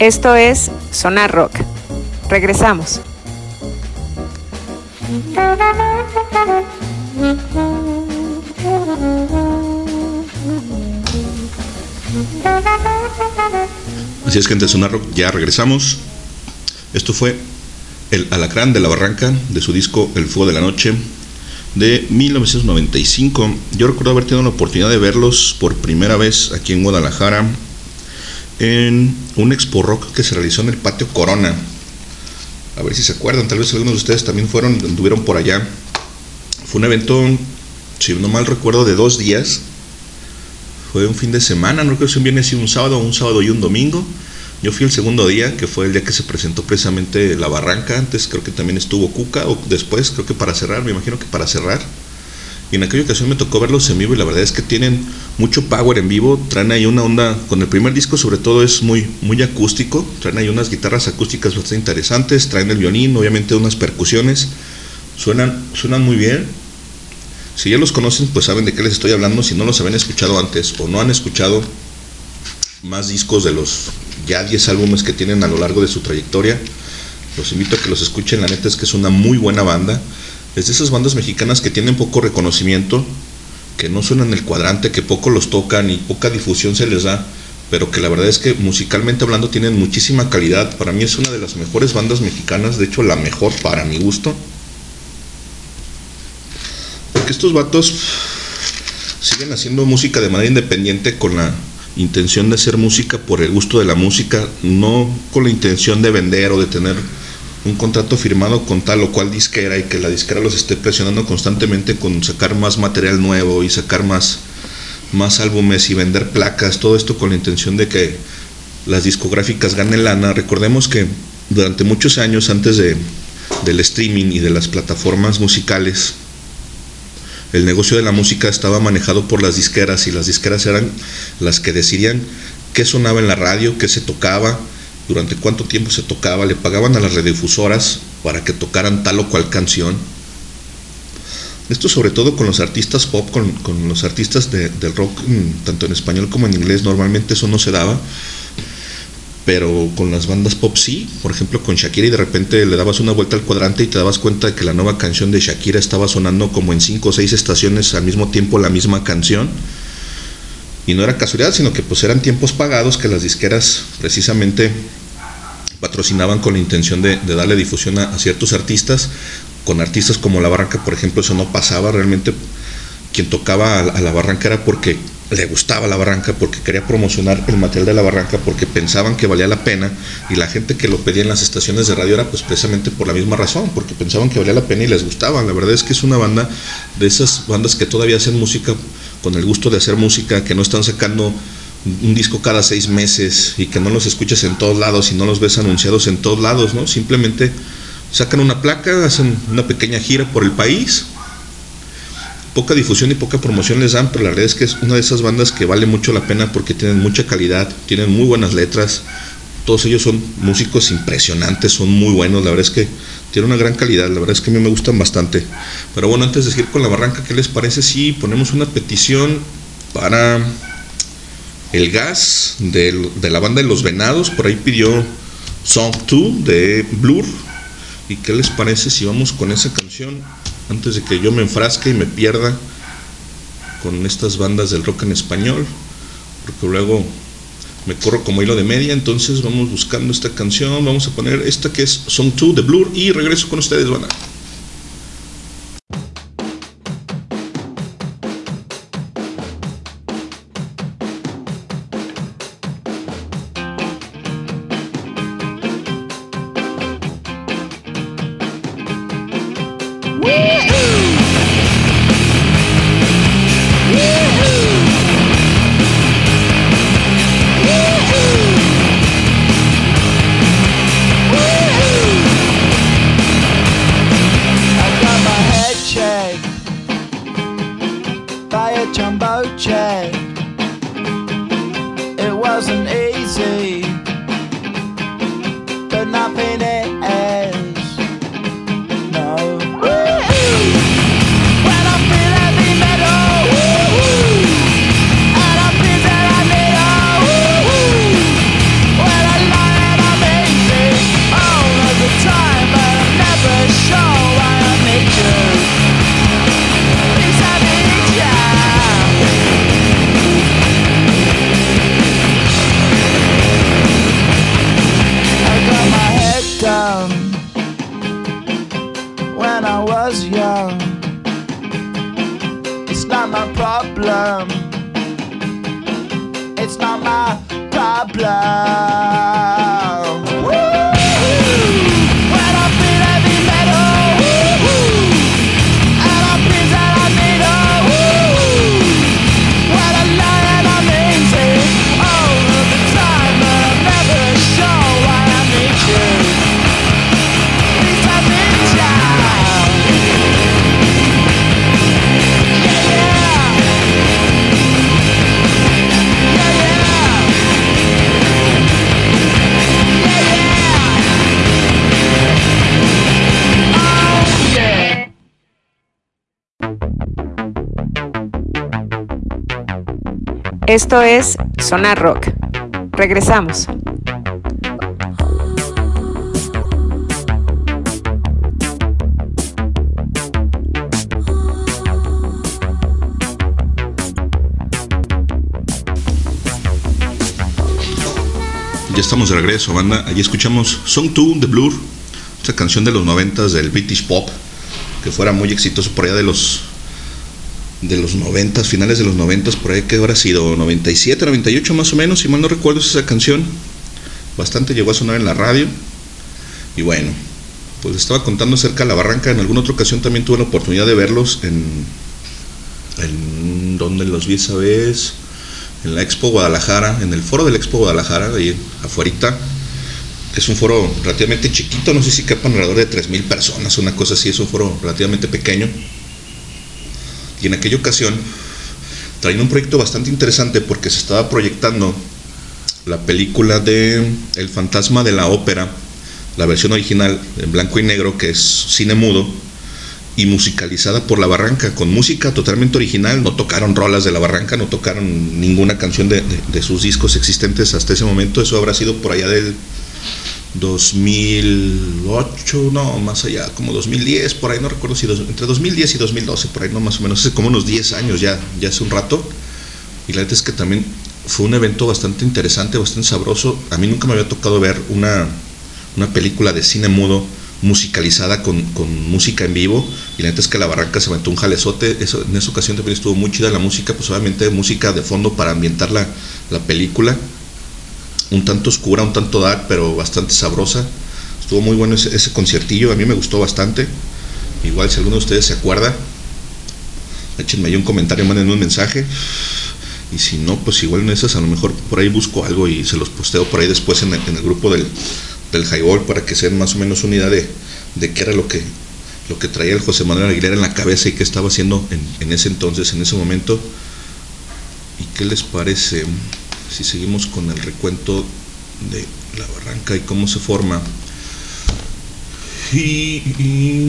Esto es Sonar Rock. Regresamos. Así es, gente de Sonar Rock, ya regresamos. Esto fue El Alacrán de la Barranca, de su disco El Fuego de la Noche, de 1995. Yo recuerdo haber tenido la oportunidad de verlos por primera vez aquí en Guadalajara, en un expo rock que se realizó en el patio Corona. A ver si se acuerdan, tal vez algunos de ustedes también fueron, anduvieron por allá. Fue un evento, si no mal recuerdo, de dos días. Fue un fin de semana, no creo si un viernes y un sábado, un sábado y un domingo. Yo fui el segundo día, que fue el día que se presentó precisamente La Barranca. Antes creo que también estuvo Cuca, o después creo que para cerrar, me imagino que para cerrar. Y en aquella ocasión me tocó verlos en vivo y la verdad es que tienen mucho power en vivo. Traen ahí una onda, con el primer disco sobre todo es muy, muy acústico. Traen ahí unas guitarras acústicas bastante interesantes. Traen el violín, obviamente unas percusiones. Suenan, suenan muy bien. Si ya los conocen, pues saben de qué les estoy hablando. Si no los habían escuchado antes o no han escuchado más discos de los ya 10 álbumes que tienen a lo largo de su trayectoria, los invito a que los escuchen. La neta es que es una muy buena banda. Es de esas bandas mexicanas que tienen poco reconocimiento, que no suenan el cuadrante, que poco los tocan y poca difusión se les da, pero que la verdad es que musicalmente hablando tienen muchísima calidad. Para mí es una de las mejores bandas mexicanas, de hecho la mejor para mi gusto. Porque estos vatos siguen haciendo música de manera independiente con la intención de hacer música por el gusto de la música, no con la intención de vender o de tener un contrato firmado con tal o cual disquera y que la disquera los esté presionando constantemente con sacar más material nuevo y sacar más, más álbumes y vender placas, todo esto con la intención de que las discográficas ganen lana. Recordemos que durante muchos años antes de, del streaming y de las plataformas musicales, el negocio de la música estaba manejado por las disqueras y las disqueras eran las que decidían qué sonaba en la radio, qué se tocaba, durante cuánto tiempo se tocaba, le pagaban a las radiodifusoras para que tocaran tal o cual canción. Esto sobre todo con los artistas pop, con, los artistas de, del rock, mm, tanto en español como en inglés, normalmente eso no se daba, pero con las bandas pop sí, por ejemplo con Shakira y de repente le dabas una vuelta al cuadrante y te dabas cuenta de que la nueva canción de Shakira estaba sonando como en cinco o seis estaciones al mismo tiempo la misma canción y no era casualidad, sino que pues eran tiempos pagados que las disqueras precisamente patrocinaban con la intención de, darle difusión a, a, ciertos artistas. Con artistas como La Barranca, por ejemplo, eso no pasaba. Realmente quien tocaba a, a La Barranca era porque le gustaba La Barranca, porque quería promocionar el material de La Barranca, porque pensaban que valía la pena. Y la gente que lo pedía en las estaciones de radio era pues precisamente por la misma razón, porque pensaban que valía la pena y les gustaba. La verdad es que es una banda de esas bandas que todavía hacen música con el gusto de hacer música, que no están sacando un disco cada seis meses y que no los escuchas en todos lados y no los ves anunciados en todos lados, ¿no? Simplemente sacan una placa, hacen una pequeña gira por el país, poca difusión y poca promoción les dan, pero la verdad es que es una de esas bandas que vale mucho la pena porque tienen mucha calidad, tienen muy buenas letras, todos ellos son músicos impresionantes, son muy buenos, la verdad es que tienen una gran calidad, la verdad es que a mí me gustan bastante. Pero bueno, antes de seguir con la barranca, ¿qué les parece si ponemos una petición para el gas de, de, la banda de Los Venados, por ahí pidió Song 2 de Blur. ¿Y qué les parece si vamos con esa canción antes de que yo me enfrasque y me pierda con estas bandas del rock en español? Porque luego me corro como hilo de media, entonces vamos buscando esta canción, vamos a poner esta que es Song 2 de Blur y regreso con ustedes, banda. Esto es Sonar Rock. Regresamos. Ya estamos de regreso, banda. Allí escuchamos Song 2 de Blur, esta canción de los 90 del British Pop, que fuera muy exitoso por allá de los de los 90, finales de los 90, por ahí que habrá sido 97, 98 más o menos, si mal no recuerdo es esa canción. Bastante llegó a sonar en la radio. Y bueno, pues estaba contando acerca de la barranca. En alguna otra ocasión también tuve la oportunidad de verlos en. en los vi esa vez? En la Expo Guadalajara, en el foro del Expo Guadalajara, ahí afuera. Es un foro relativamente chiquito, no sé si quepan alrededor de 3.000 personas, una cosa así, es un foro relativamente pequeño. Y en aquella ocasión traían un proyecto bastante interesante porque se estaba proyectando la película de El fantasma de la ópera, la versión original en blanco y negro, que es cine mudo, y musicalizada por La Barranca, con música totalmente original. No tocaron rolas de La Barranca, no tocaron ninguna canción de, de- de sus discos existentes hasta ese momento. Eso habrá sido por allá del 2008, no, más allá, como 2010, por ahí no recuerdo si dos- entre 2010 y 2012, por ahí no más o menos, hace como unos 10 años ya, ya hace un rato. Y la verdad es que también fue un evento bastante interesante, bastante sabroso. A mí nunca me había tocado ver una, una película de cine mudo musicalizada con, con música en vivo. Y la neta es que la barranca se aventó un jalezote. En esa ocasión también estuvo muy chida la música, pues obviamente música de fondo para ambientar la, la película. Un tanto oscura, un tanto dark, pero bastante sabrosa. Estuvo muy bueno ese, conciertillo, a mí me gustó bastante. Igual si alguno de ustedes se acuerda, échenme ahí un comentario, mándenme un mensaje. Y si no, pues igual en esas a lo mejor por ahí busco algo y se los posteo por ahí después en el, en el grupo del, del Highball para que sean más o menos una idea de, de qué era lo que, lo que traía el José Manuel Aguilera en la cabeza y qué estaba haciendo en, en ese entonces, en ese momento. ¿Y qué les parece si seguimos con el recuento de la barranca y cómo se forma? Y,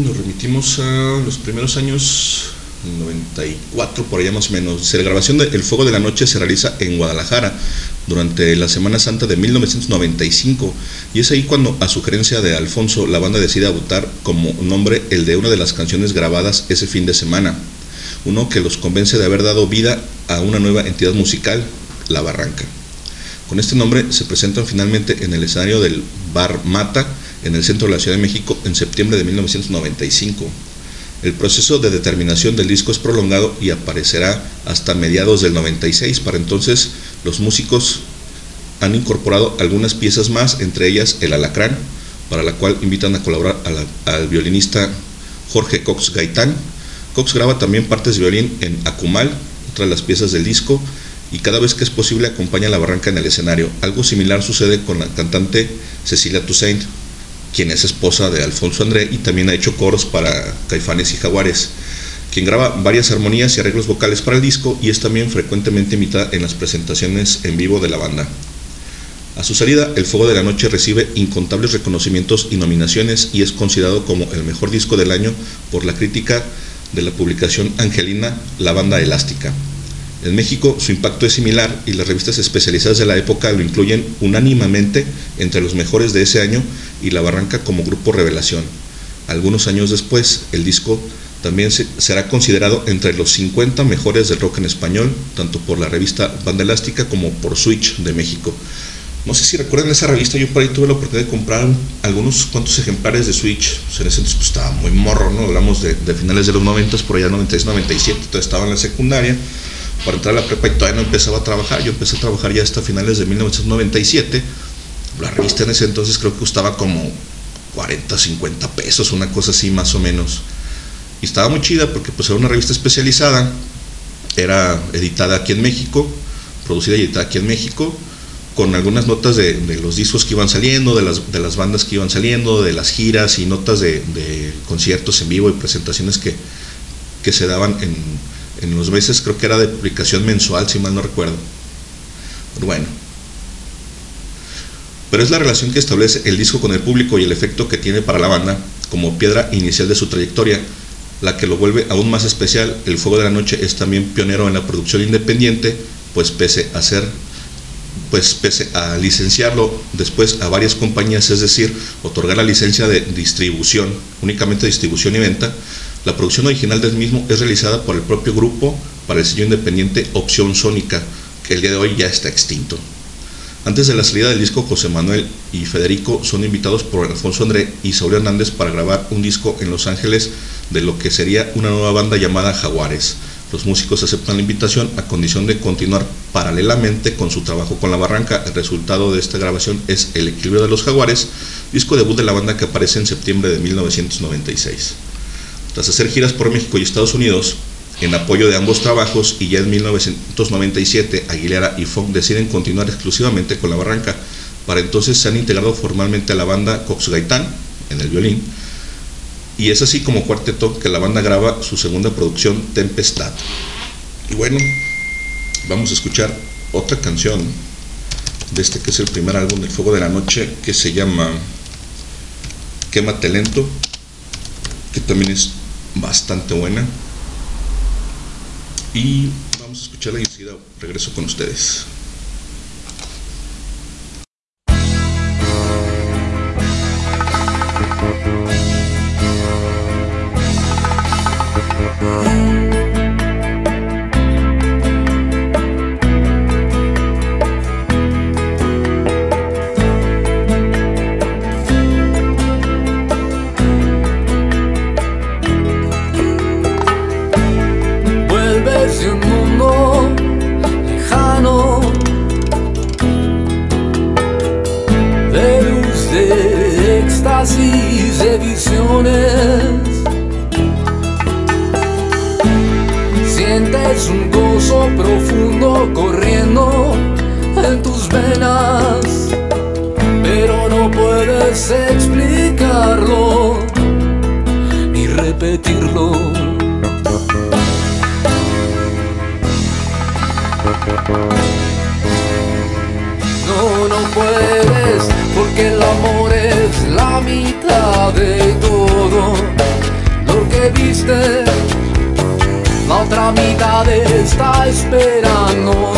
nos remitimos a los primeros años 94, por allá más o menos. La grabación de El Fuego de la Noche se realiza en Guadalajara durante la Semana Santa de 1995 y es ahí cuando a sugerencia de Alfonso la banda decide adoptar como nombre el de una de las canciones grabadas ese fin de semana, uno que los convence de haber dado vida a una nueva entidad musical, La Barranca. Con este nombre se presentan finalmente en el escenario del Bar Mata en el centro de la Ciudad de México en septiembre de 1995. El proceso de determinación del disco es prolongado y aparecerá hasta mediados del 96. Para entonces los músicos han incorporado algunas piezas más, entre ellas El Alacrán, para la cual invitan a colaborar al violinista Jorge Cox Gaitán. Cox graba también partes de violín en Acumal, otra de las piezas del disco, y cada vez que es posible acompaña a la barranca en el escenario. Algo similar sucede con la cantante Cecilia Toussaint, quien es esposa de Alfonso André y también ha hecho coros para Caifanes y Jaguares, quien graba varias armonías y arreglos vocales para el disco y es también frecuentemente invitada en las presentaciones en vivo de la banda. A su salida, El Fuego de la Noche recibe incontables reconocimientos y nominaciones y es considerado como el mejor disco del año por la crítica de la publicación Angelina, la banda elástica. En México su impacto es similar y las revistas especializadas de la época lo incluyen unánimemente entre los mejores de ese año y La Barranca como grupo revelación. Algunos años después, el disco también se- será considerado entre los 50 mejores del rock en español, tanto por la revista Banda Elástica como por Switch de México. No sé si recuerdan esa revista, yo por ahí tuve la oportunidad de comprar algunos cuantos ejemplares de Switch. Sea, en ese entonces pues, estaba muy morro, ¿no? Hablamos de, de finales de los 90, por allá 96, 97, entonces estaba en la secundaria. Para entrar a la prepa y todavía no empezaba a trabajar. Yo empecé a trabajar ya hasta finales de 1997. La revista en ese entonces creo que costaba como 40, 50 pesos, una cosa así más o menos. Y estaba muy chida porque pues era una revista especializada, era editada aquí en México, producida y editada aquí en México, con algunas notas de, de los discos que iban saliendo, de las, de las bandas que iban saliendo, de las giras y notas de, de conciertos en vivo y presentaciones que, que se daban en, en los meses, creo que era de publicación mensual, si mal no recuerdo. Bueno, pero es la relación que establece el disco con el público y el efecto que tiene para la banda como piedra inicial de su trayectoria, la que lo vuelve aún más especial. El Fuego de la Noche es también pionero en la producción independiente, pues pese a ser pues pese a licenciarlo después a varias compañías, es decir, otorgar la licencia de distribución, únicamente distribución y venta, la producción original del mismo es realizada por el propio grupo para el sello independiente Opción Sónica, que el día de hoy ya está extinto. Antes de la salida del disco, José Manuel y Federico son invitados por Alfonso André y Saúl Hernández para grabar un disco en Los Ángeles de lo que sería una nueva banda llamada Jaguares. Los músicos aceptan la invitación a condición de continuar paralelamente con su trabajo con la Barranca. El resultado de esta grabación es El equilibrio de los Jaguares, disco debut de la banda que aparece en septiembre de 1996. Tras hacer giras por México y Estados Unidos, en apoyo de ambos trabajos y ya en 1997 Aguilera y Funk deciden continuar exclusivamente con la Barranca. Para entonces se han integrado formalmente a la banda Cox Gaitán en el violín y es así como cuarteto que la banda graba su segunda producción Tempestad. Y bueno, vamos a escuchar otra canción de este que es el primer álbum del Fuego de la Noche que se llama Quémate Lento, que también es bastante buena. Y vamos a escucharla y enseguida regreso con ustedes.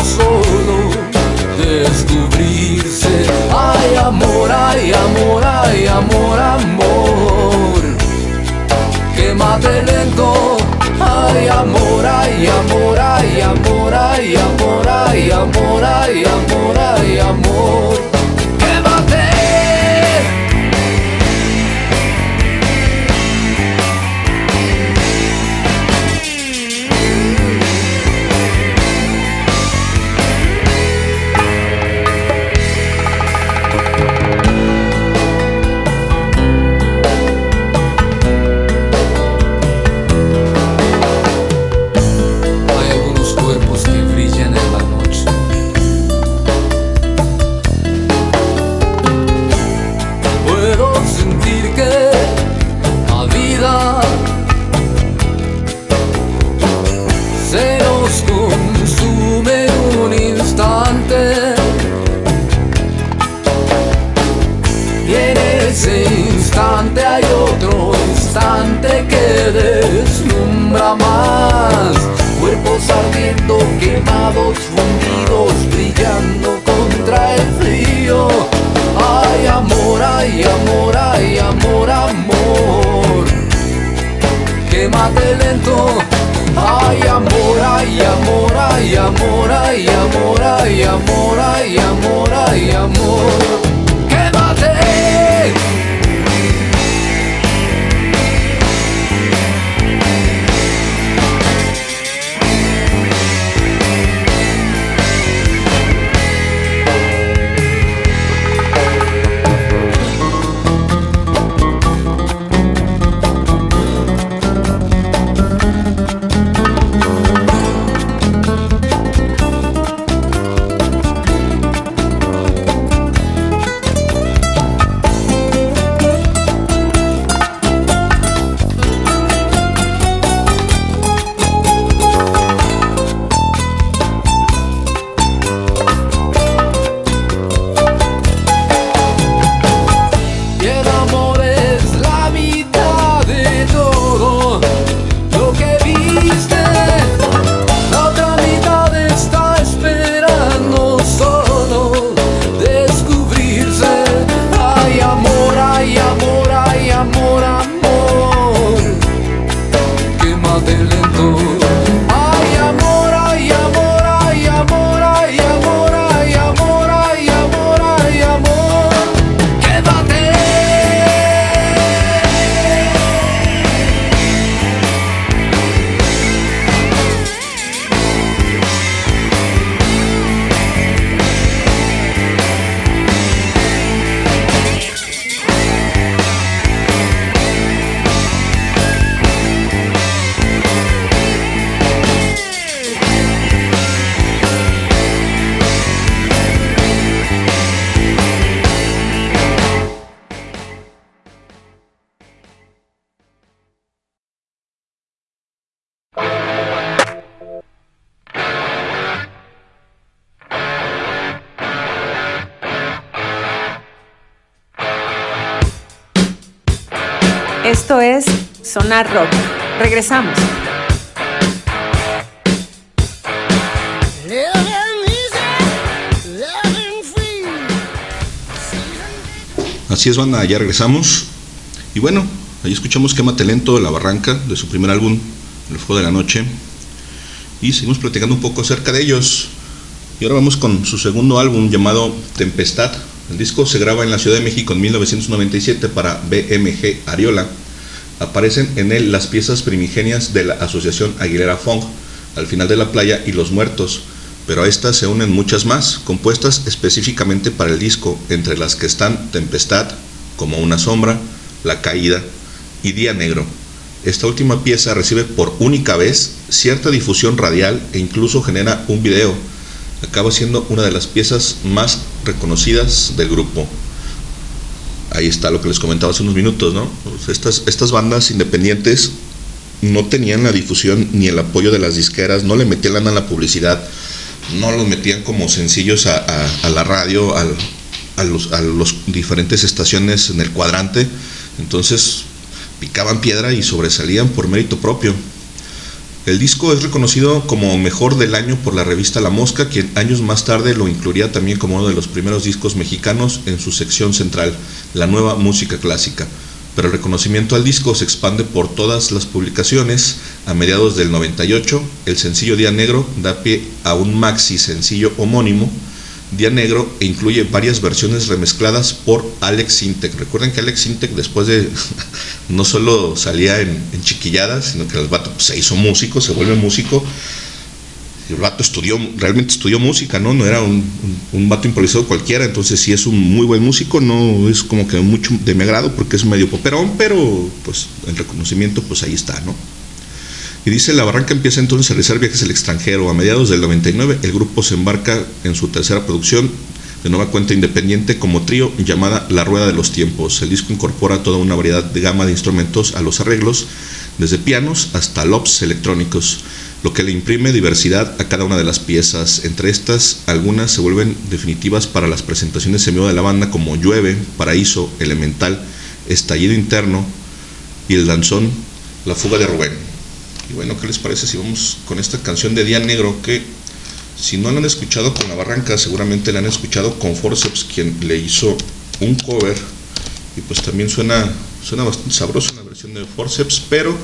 Solo descubrirse. Ay, amor, ay, amor, ay, amor, amor. Quémate lento. Ay, amor, ay, amor, ay, amor, ay, amor, ay, amor, ay, amor, ay, amor. Esto es Sonar Rock. Regresamos. Así es, banda, ya regresamos. Y bueno, ahí escuchamos Quema Lento de La Barranca, de su primer álbum, El Fuego de la Noche. Y seguimos platicando un poco acerca de ellos. Y ahora vamos con su segundo álbum llamado Tempestad. El disco se graba en la Ciudad de México en 1997 para BMG Ariola. Aparecen en él las piezas primigenias de la Asociación Aguilera Fong, Al final de la playa y Los Muertos, pero a estas se unen muchas más, compuestas específicamente para el disco, entre las que están Tempestad, como una sombra, La Caída y Día Negro. Esta última pieza recibe por única vez cierta difusión radial e incluso genera un video. Acaba siendo una de las piezas más reconocidas del grupo. Ahí está lo que les comentaba hace unos minutos, ¿no? Pues estas, estas bandas independientes no tenían la difusión ni el apoyo de las disqueras, no le metían lana a la publicidad, no los metían como sencillos a, la radio, a, a los diferentes estaciones en el cuadrante. Entonces picaban piedra y sobresalían por mérito propio. El disco es reconocido como mejor del año por la revista La Mosca, quien años más tarde lo incluiría también como uno de los primeros discos mexicanos en su sección central, la nueva música clásica. Pero el reconocimiento al disco se expande por todas las publicaciones. A mediados del 98, el sencillo Día Negro da pie a un maxi sencillo homónimo, Día Negro, e incluye varias versiones remezcladas por Alex Sintek. Recuerden que Alex Sintek después de no solo salía en, en chiquilladas, sino que el vato pues, se hizo músico, se vuelve músico. El vato estudió, realmente estudió música, ¿no? No era un, un, un vato improvisado cualquiera, entonces sí es un muy buen músico, no es como que mucho de mi agrado porque es medio poperón, pero pues el reconocimiento pues ahí está, ¿no? Y dice, la barranca empieza entonces a realizar viajes al extranjero. A mediados del 99, el grupo se embarca en su tercera producción de nueva cuenta independiente como trío llamada La Rueda de los Tiempos. El disco incorpora toda una variedad de gama de instrumentos a los arreglos, desde pianos hasta lops electrónicos, lo que le imprime diversidad a cada una de las piezas. Entre estas, algunas se vuelven definitivas para las presentaciones en vivo de la banda como Llueve, Paraíso, Elemental, Estallido Interno y el danzón La Fuga de Rubén. Y bueno, ¿qué les parece si vamos con esta canción de Día Negro que si no la han escuchado con la barranca, seguramente la han escuchado con Forceps, quien le hizo un cover y pues también suena, suena bastante sabroso la versión de Forceps, pero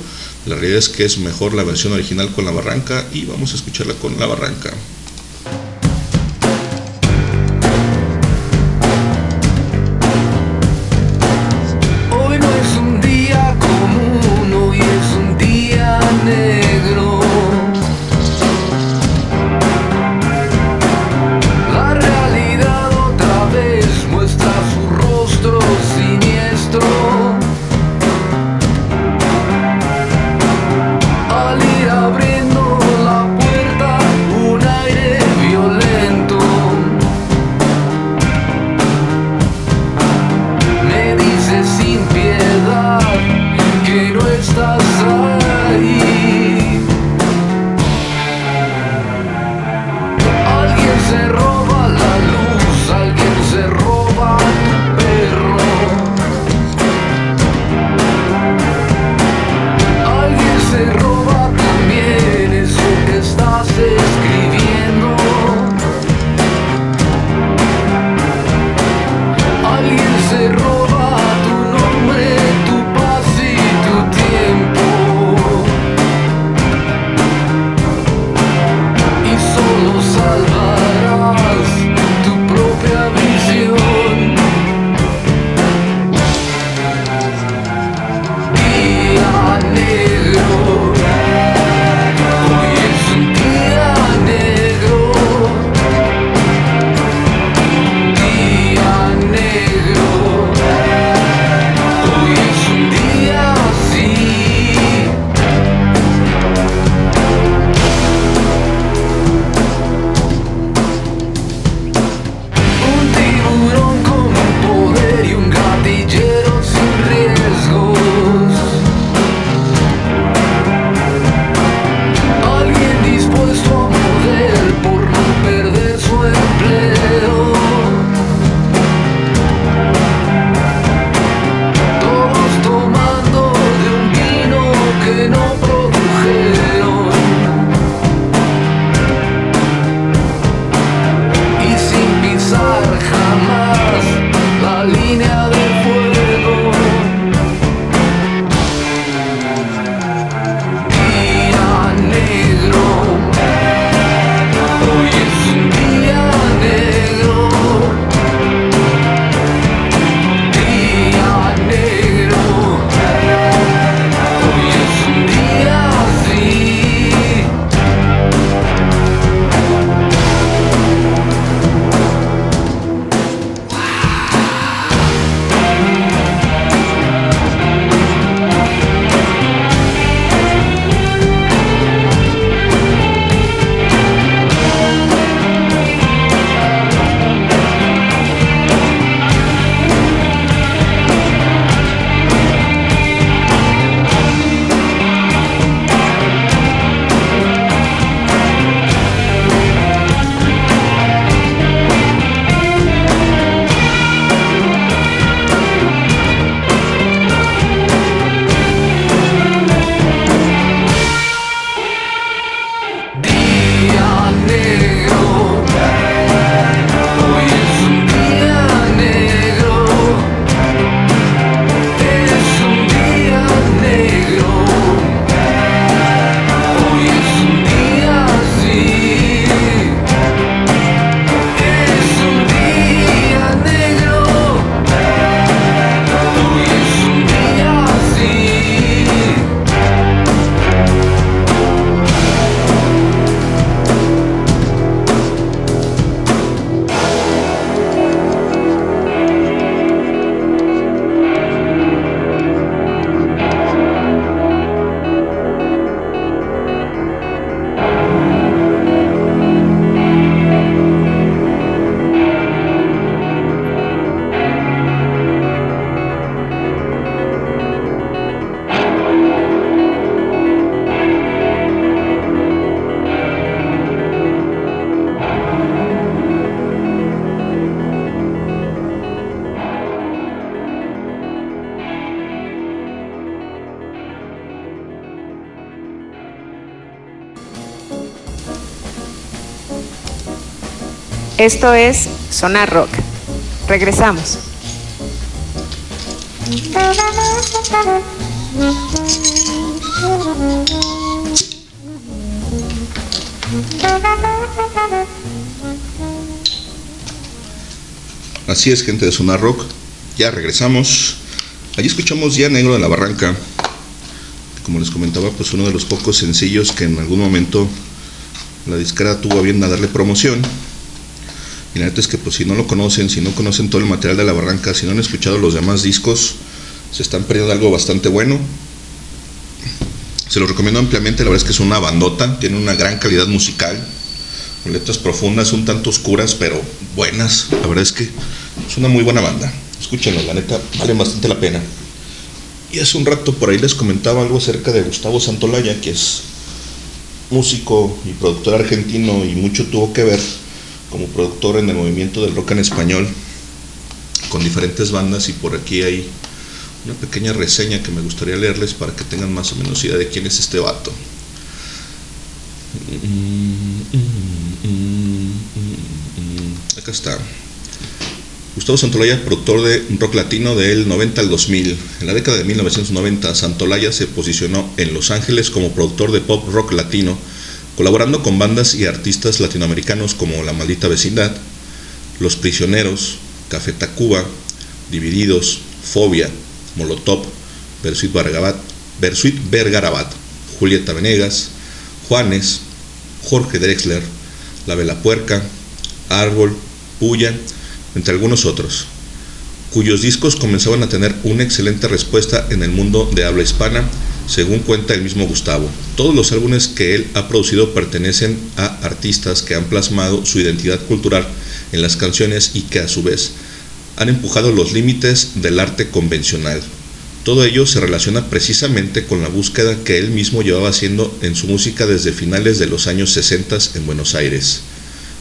la realidad es que es mejor la versión original con la barranca y vamos a escucharla con la barranca. Esto es Sonar Rock. Regresamos. Así es, gente de Sonar Rock. Ya regresamos. Allí escuchamos ya Negro de la Barranca. Como les comentaba, pues uno de los pocos sencillos que en algún momento la disquera tuvo a bien a darle promoción. La neta es que pues si no lo conocen, si no conocen todo el material de la barranca, si no han escuchado los demás discos, se están perdiendo algo bastante bueno. Se los recomiendo ampliamente, la verdad es que es una bandota, tiene una gran calidad musical, con letras profundas, un tanto oscuras, pero buenas. La verdad es que es una muy buena banda. Escúchenlo, la neta, vale bastante la pena. Y hace un rato por ahí les comentaba algo acerca de Gustavo Santolaya, que es músico y productor argentino y mucho tuvo que ver como productor en el movimiento del rock en español con diferentes bandas y por aquí hay una pequeña reseña que me gustaría leerles para que tengan más o menos idea de quién es este vato. Acá está. Gustavo Santolaya, productor de rock latino del 90 al 2000. En la década de 1990, Santolaya se posicionó en Los Ángeles como productor de pop rock latino, colaborando con bandas y artistas latinoamericanos como La Maldita Vecindad, Los Prisioneros, Café Tacuba, Divididos, Fobia, Molotov, Bersuit Vergarabat, Bersuit Vergarabat, Julieta Venegas, Juanes, Jorge Drexler, La Vela Puerca, Árbol, Puya, entre algunos otros, cuyos discos comenzaban a tener una excelente respuesta en el mundo de habla hispana, según cuenta el mismo Gustavo. Todos los álbumes que él ha producido pertenecen a artistas que han plasmado su identidad cultural en las canciones y que a su vez han empujado los límites del arte convencional. Todo ello se relaciona precisamente con la búsqueda que él mismo llevaba haciendo en su música desde finales de los años 60 en Buenos Aires.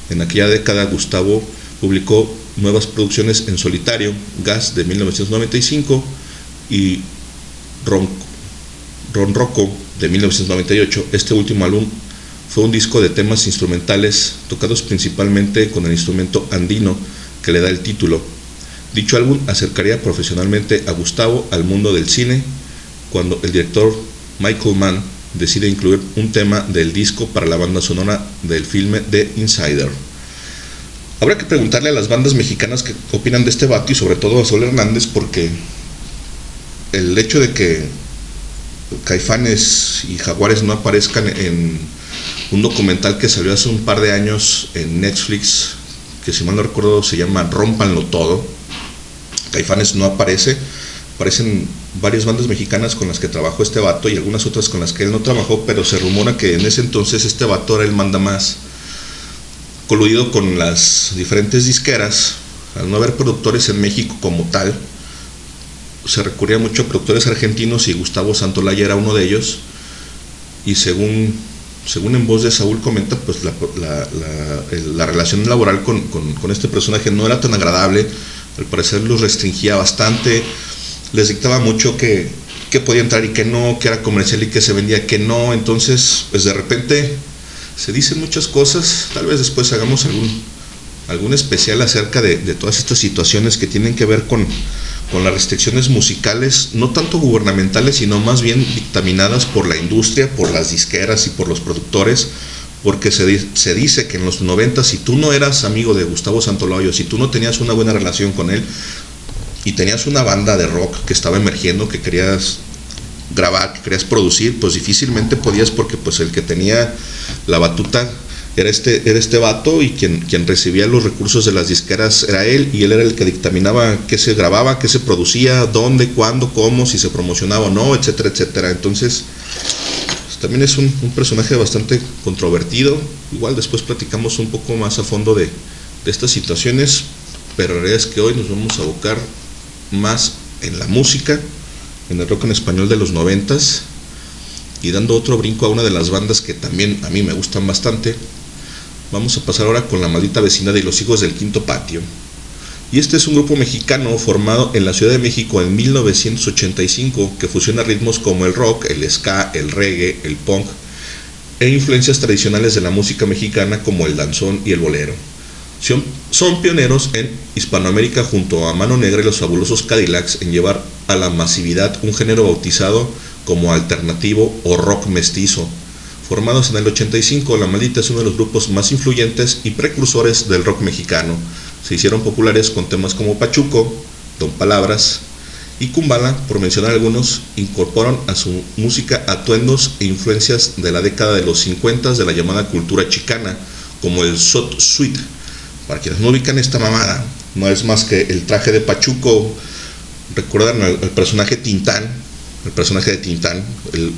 En aquella década Gustavo publicó nuevas producciones en solitario, Gas de 1995 y Ron, Ron Rocco de 1998. Este último álbum fue un disco de temas instrumentales tocados principalmente con el instrumento andino que le da el título. Dicho álbum acercaría profesionalmente a Gustavo al mundo del cine cuando el director Michael Mann decide incluir un tema del disco para la banda sonora del filme The Insider. Habrá que preguntarle a las bandas mexicanas qué opinan de este vato y sobre todo a Sol Hernández porque el hecho de que Caifanes y Jaguares no aparezcan en un documental que salió hace un par de años en Netflix, que si mal no recuerdo se llama Rompanlo Todo. Caifanes no aparece, aparecen varias bandas mexicanas con las que trabajó este vato y algunas otras con las que él no trabajó, pero se rumora que en ese entonces este vato era el manda más coludido con las diferentes disqueras, al no haber productores en México como tal, se recurría mucho a productores argentinos y Gustavo Santolaya era uno de ellos. Y según, según en voz de Saúl comenta, pues la, la, la, la relación laboral con, con, con, este personaje no era tan agradable, al parecer los restringía bastante, les dictaba mucho que, que podía entrar y que no, que era comercial y que se vendía que no, entonces pues de repente se dicen muchas cosas, tal vez después hagamos algún, algún especial acerca de, de todas estas situaciones que tienen que ver con, con las restricciones musicales, no tanto gubernamentales, sino más bien dictaminadas por la industria, por las disqueras y por los productores, porque se, se dice que en los 90 si tú no eras amigo de Gustavo Santoloyo, si tú no tenías una buena relación con él y tenías una banda de rock que estaba emergiendo, que querías grabar, que querías producir, pues difícilmente podías porque pues el que tenía la batuta era este, era este vato y quien, quien recibía los recursos de las disqueras era él y él era el que dictaminaba qué se grababa, qué se producía, dónde, cuándo, cómo, si se promocionaba o no, etcétera, etcétera. Entonces, pues, también es un, un, personaje bastante controvertido. Igual después platicamos un poco más a fondo de, de estas situaciones, pero la realidad es que hoy nos vamos a abocar más en la música, en el rock en español de los noventas y dando otro brinco a una de las bandas que también a mí me gustan bastante, vamos a pasar ahora con La Maldita Vecindad y los Hijos del Quinto Patio. Y este es un grupo mexicano formado en la Ciudad de México en 1985 que fusiona ritmos como el rock, el ska, el reggae, el punk e influencias tradicionales de la música mexicana como el danzón y el bolero. Son pioneros en Hispanoamérica junto a Mano Negra y los fabulosos Cadillacs en llevar a la masividad un género bautizado como alternativo o rock mestizo. Formados en el 85, La Maldita es uno de los grupos más influyentes y precursores del rock mexicano. Se hicieron populares con temas como Pachuco, Don Palabras y Kumbala, por mencionar algunos, incorporan a su música atuendos e influencias de la década de los 50 de la llamada cultura chicana, como el Sot Suite. Para quienes no ubican esta mamada, no es más que el traje de Pachuco. Recuerdan al, personaje Tintán, el personaje de Tintán,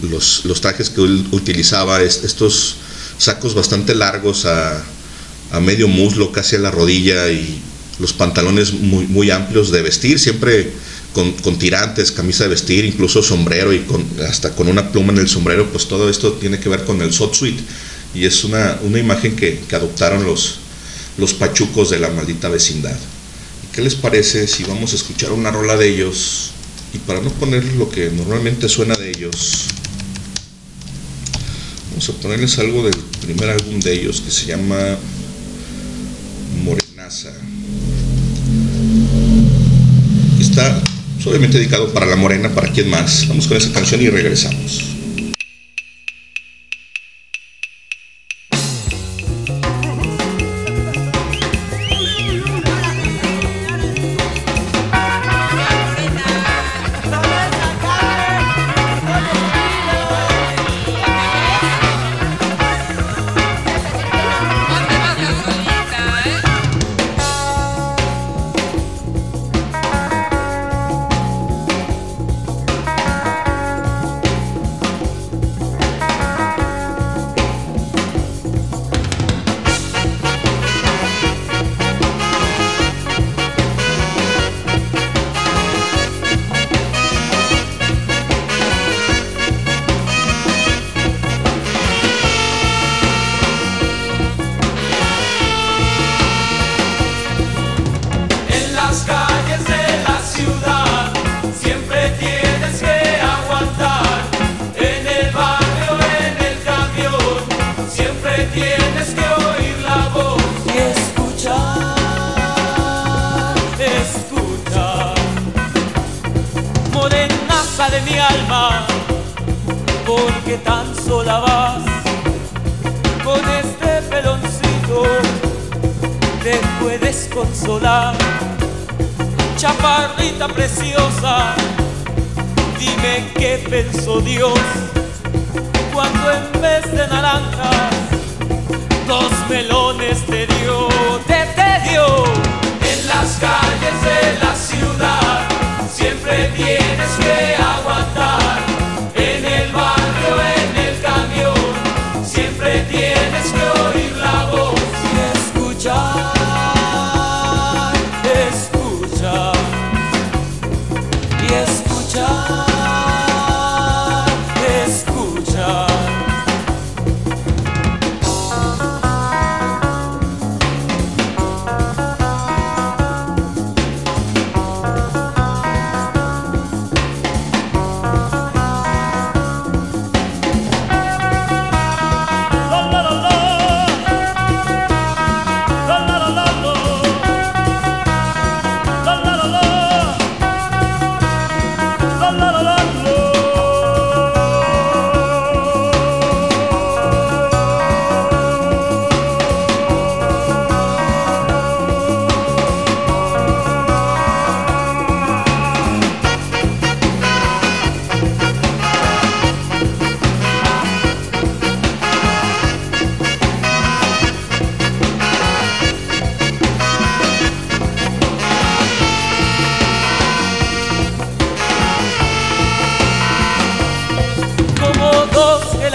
los, los trajes que utilizaba, es- estos sacos bastante largos a, a medio muslo, casi a la rodilla, y los pantalones muy, muy amplios de vestir, siempre con, con tirantes, camisa de vestir, incluso sombrero y con, hasta con una pluma en el sombrero, pues todo esto tiene que ver con el Sot Suite y es una, una imagen que, que adoptaron los, los pachucos de la maldita vecindad. ¿Y ¿Qué les parece si vamos a escuchar una rola de ellos? Y para no poner lo que normalmente suena de ellos, vamos a ponerles algo del primer álbum de ellos que se llama Morenaza. Está obviamente dedicado para la morena, para quien más. Vamos con esa canción y regresamos.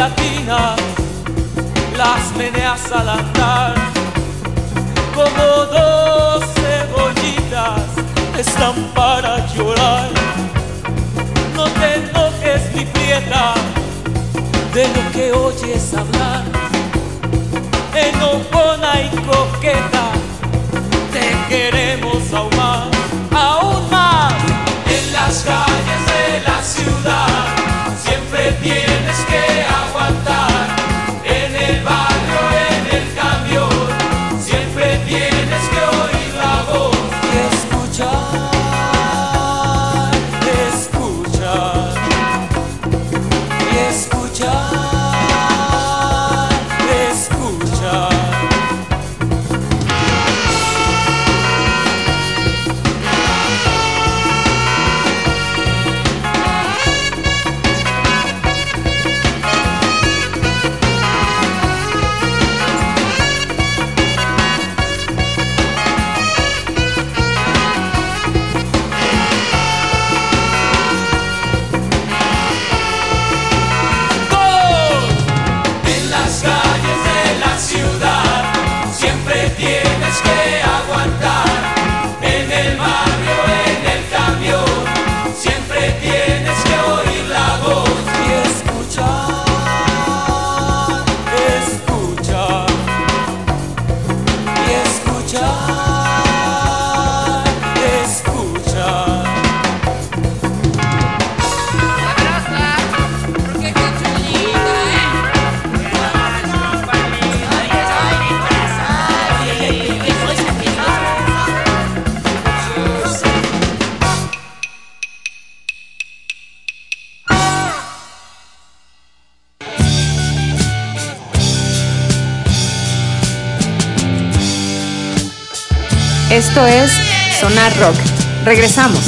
Dos gelatinas, las meneas al andar, como dos cebollitas, están para llorar. No te enojes, mi prieta, de lo que oyes hablar, enojona y coqueta, te queremos aún más, aún más. En las calles de la ciudad siempre tienes que aguantar. Esto es Sonar Rock. Regresamos.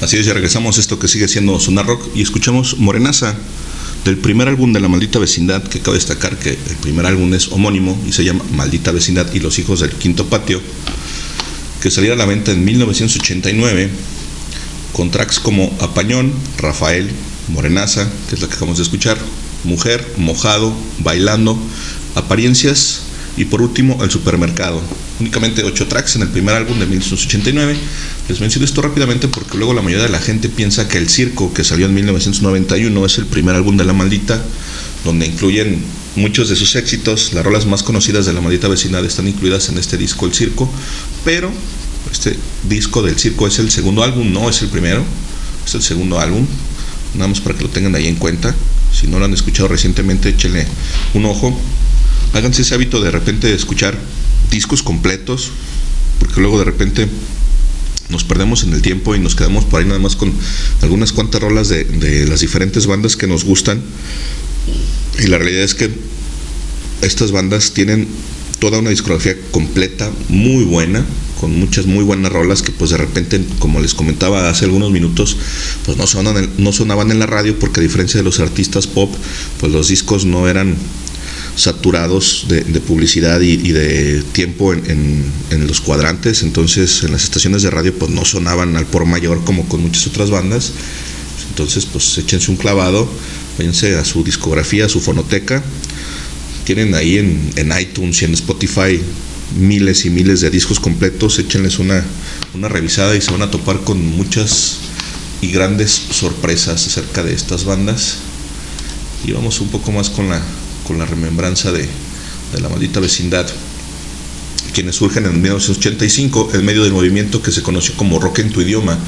Así es, ya regresamos a esto que sigue siendo Sonar Rock y escuchamos Morenaza del primer álbum de La Maldita Vecindad, que cabe destacar que el primer álbum es homónimo y se llama Maldita Vecindad y los hijos del quinto patio, que salió a la venta en 1989 con tracks como Apañón, Rafael, Morenaza, que es la que acabamos de escuchar, Mujer, Mojado, Bailando, Apariencias y por último El Supermercado. Únicamente 8 tracks en el primer álbum de 1989. Les menciono esto rápidamente porque luego la mayoría de la gente piensa que El Circo, que salió en 1991, es el primer álbum de La Maldita, donde incluyen muchos de sus éxitos. Las rolas más conocidas de La Maldita Vecindad están incluidas en este disco El Circo, pero este disco del circo es el segundo álbum, no es el primero, es el segundo álbum, nada más para que lo tengan ahí en cuenta. Si no lo han escuchado recientemente, échenle un ojo. Háganse ese hábito de repente de escuchar discos completos, porque luego de repente nos perdemos en el tiempo y nos quedamos por ahí nada más con algunas cuantas rolas de, de las diferentes bandas que nos gustan. Y la realidad es que estas bandas tienen toda una discografía completa, muy buena, con muchas muy buenas rolas que pues de repente, como les comentaba hace algunos minutos, pues no sonaban, no sonaban en la radio porque a diferencia de los artistas pop, pues los discos no eran saturados de, de publicidad y, y, de tiempo en, en, en, los cuadrantes, entonces en las estaciones de radio pues no sonaban al por mayor como con muchas otras bandas, entonces pues échense un clavado, váyanse a su discografía, a su fonoteca, tienen ahí en, en iTunes y en Spotify miles y miles de discos completos, échenles una, una revisada y se van a topar con muchas y grandes sorpresas acerca de estas bandas. Y vamos un poco más con la, con la remembranza de, de la maldita vecindad, quienes surgen en 1985 en medio del movimiento que se conoció como rock en tu idioma.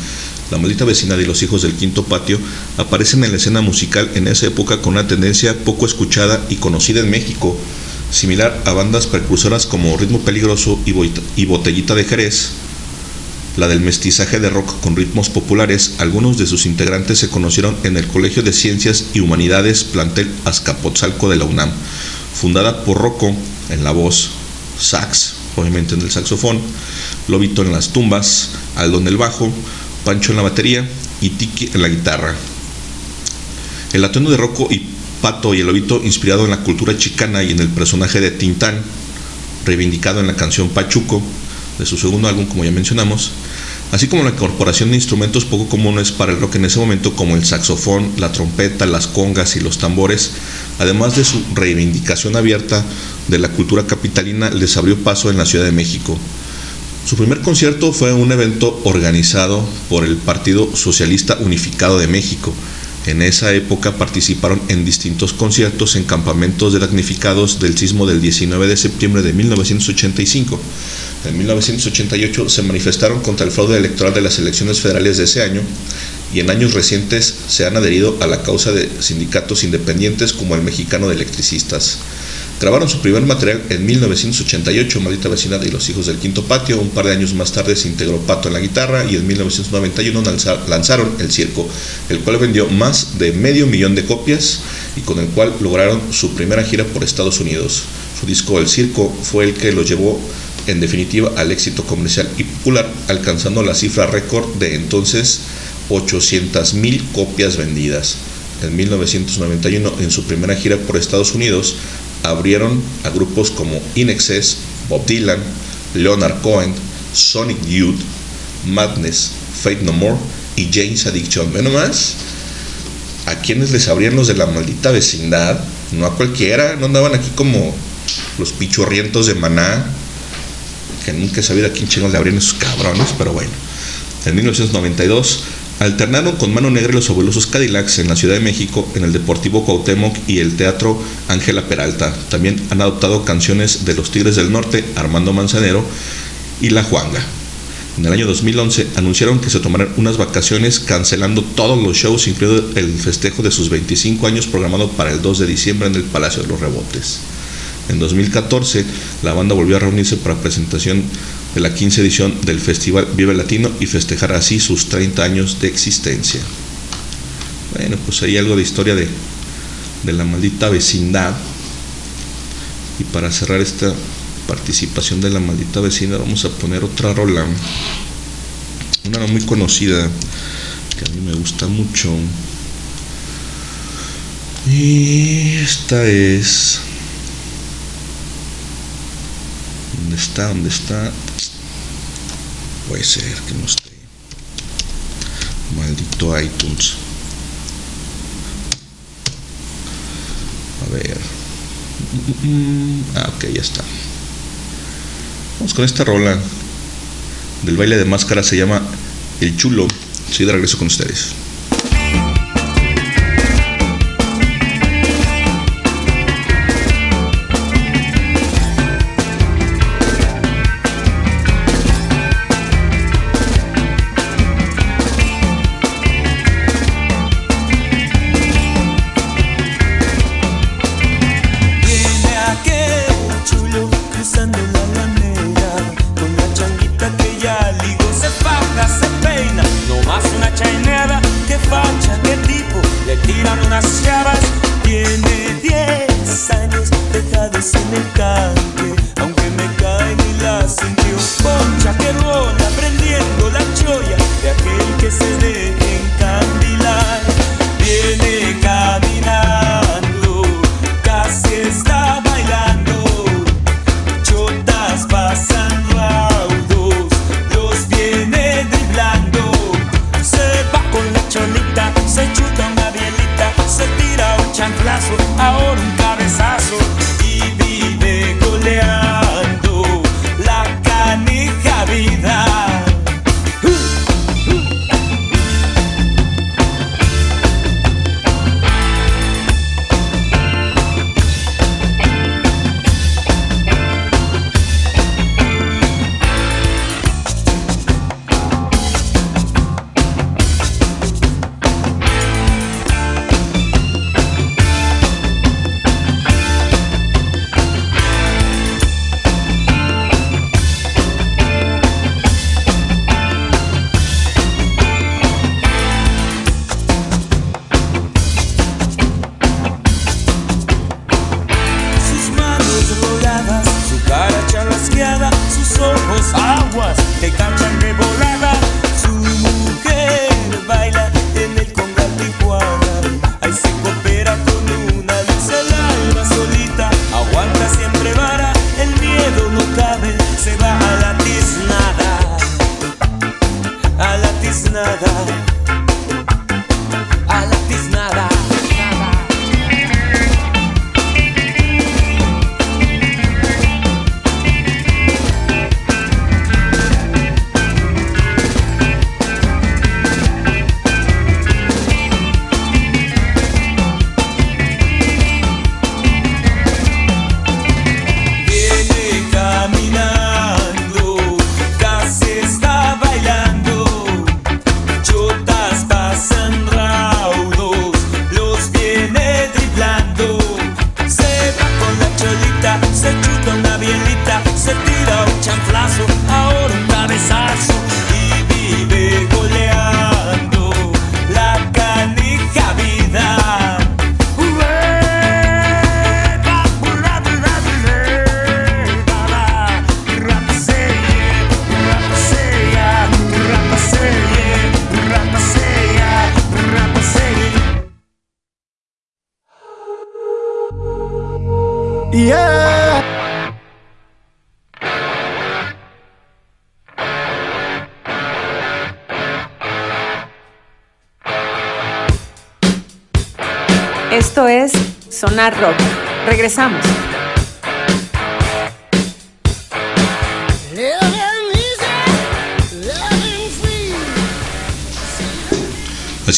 La maldita vecindad y los hijos del quinto patio aparecen en la escena musical en esa época con una tendencia poco escuchada y conocida en México, similar a bandas precursoras como Ritmo Peligroso y Botellita de Jerez, la del mestizaje de rock con ritmos populares, algunos de sus integrantes se conocieron en el Colegio de Ciencias y Humanidades Plantel Azcapotzalco de la UNAM, fundada por Rocco en la voz, sax, obviamente en el saxofón, Lobito en las tumbas, Aldo en el bajo, Pancho en la batería y Tiki en la guitarra. El atuendo de Rocco y Pato y el Lobito inspirado en la cultura chicana y en el personaje de Tintán, reivindicado en la canción Pachuco, de su segundo álbum, como ya mencionamos, así como la incorporación de instrumentos poco comunes para el rock en ese momento, como el saxofón, la trompeta, las congas y los tambores, además de su reivindicación abierta de la cultura capitalina, les abrió paso en la Ciudad de México. Su primer concierto fue un evento organizado por el Partido Socialista Unificado de México. En esa época participaron en distintos conciertos en campamentos de damnificados del sismo del 19 de septiembre de 1985. En 1988 se manifestaron contra el fraude electoral de las elecciones federales de ese año y en años recientes se han adherido a la causa de sindicatos independientes como el Mexicano de Electricistas. Grabaron su primer material en 1988, Maldita Vecindad y los Hijos del Quinto Patio. Un par de años más tarde se integró Pato en la guitarra y en 1991 lanzaron El Circo, el cual vendió más de medio millón de copias y con el cual lograron su primera gira por Estados Unidos. Su disco El Circo fue el que los llevó en definitiva al éxito comercial y popular, alcanzando la cifra récord de entonces 800 mil copias vendidas. En 1991, en su primera gira por Estados Unidos, abrieron a grupos como In Bob Dylan, Leonard Cohen, Sonic Youth, Madness, Fate No More y James Addiction. Ve nomás a quienes les abrían los de la maldita vecindad, no a cualquiera, no andaban aquí como los pichorrientos de Maná, que nunca he sabido a quién chingos le abrían esos cabrones, pero bueno. En 1992 Alternaron con Mano Negra y los fabulosos Cadillacs en la Ciudad de México, en el Deportivo Cuauhtémoc y el Teatro Ángela Peralta. También han adoptado canciones de los Tigres del Norte, Armando Manzanero y La Juanga. En el año 2011 anunciaron que se tomarán unas vacaciones cancelando todos los shows, incluido el festejo de sus 25 años programado para el 2 de diciembre en el Palacio de los Rebotes. En 2014, la banda volvió a reunirse para presentación de la 15 edición del Festival Vive Latino y festejar así sus 30 años de existencia. Bueno, pues hay algo de historia de, de la maldita vecindad. Y para cerrar esta participación de la maldita vecina vamos a poner otra rola. Una muy conocida que a mí me gusta mucho. Y esta es... ¿Dónde está? ¿Dónde está? Puede ser que no esté. Maldito iTunes. A ver. Ah, ok, ya está. Vamos con esta rola del baile de máscara. Se llama El Chulo. Sí, de regreso con ustedes.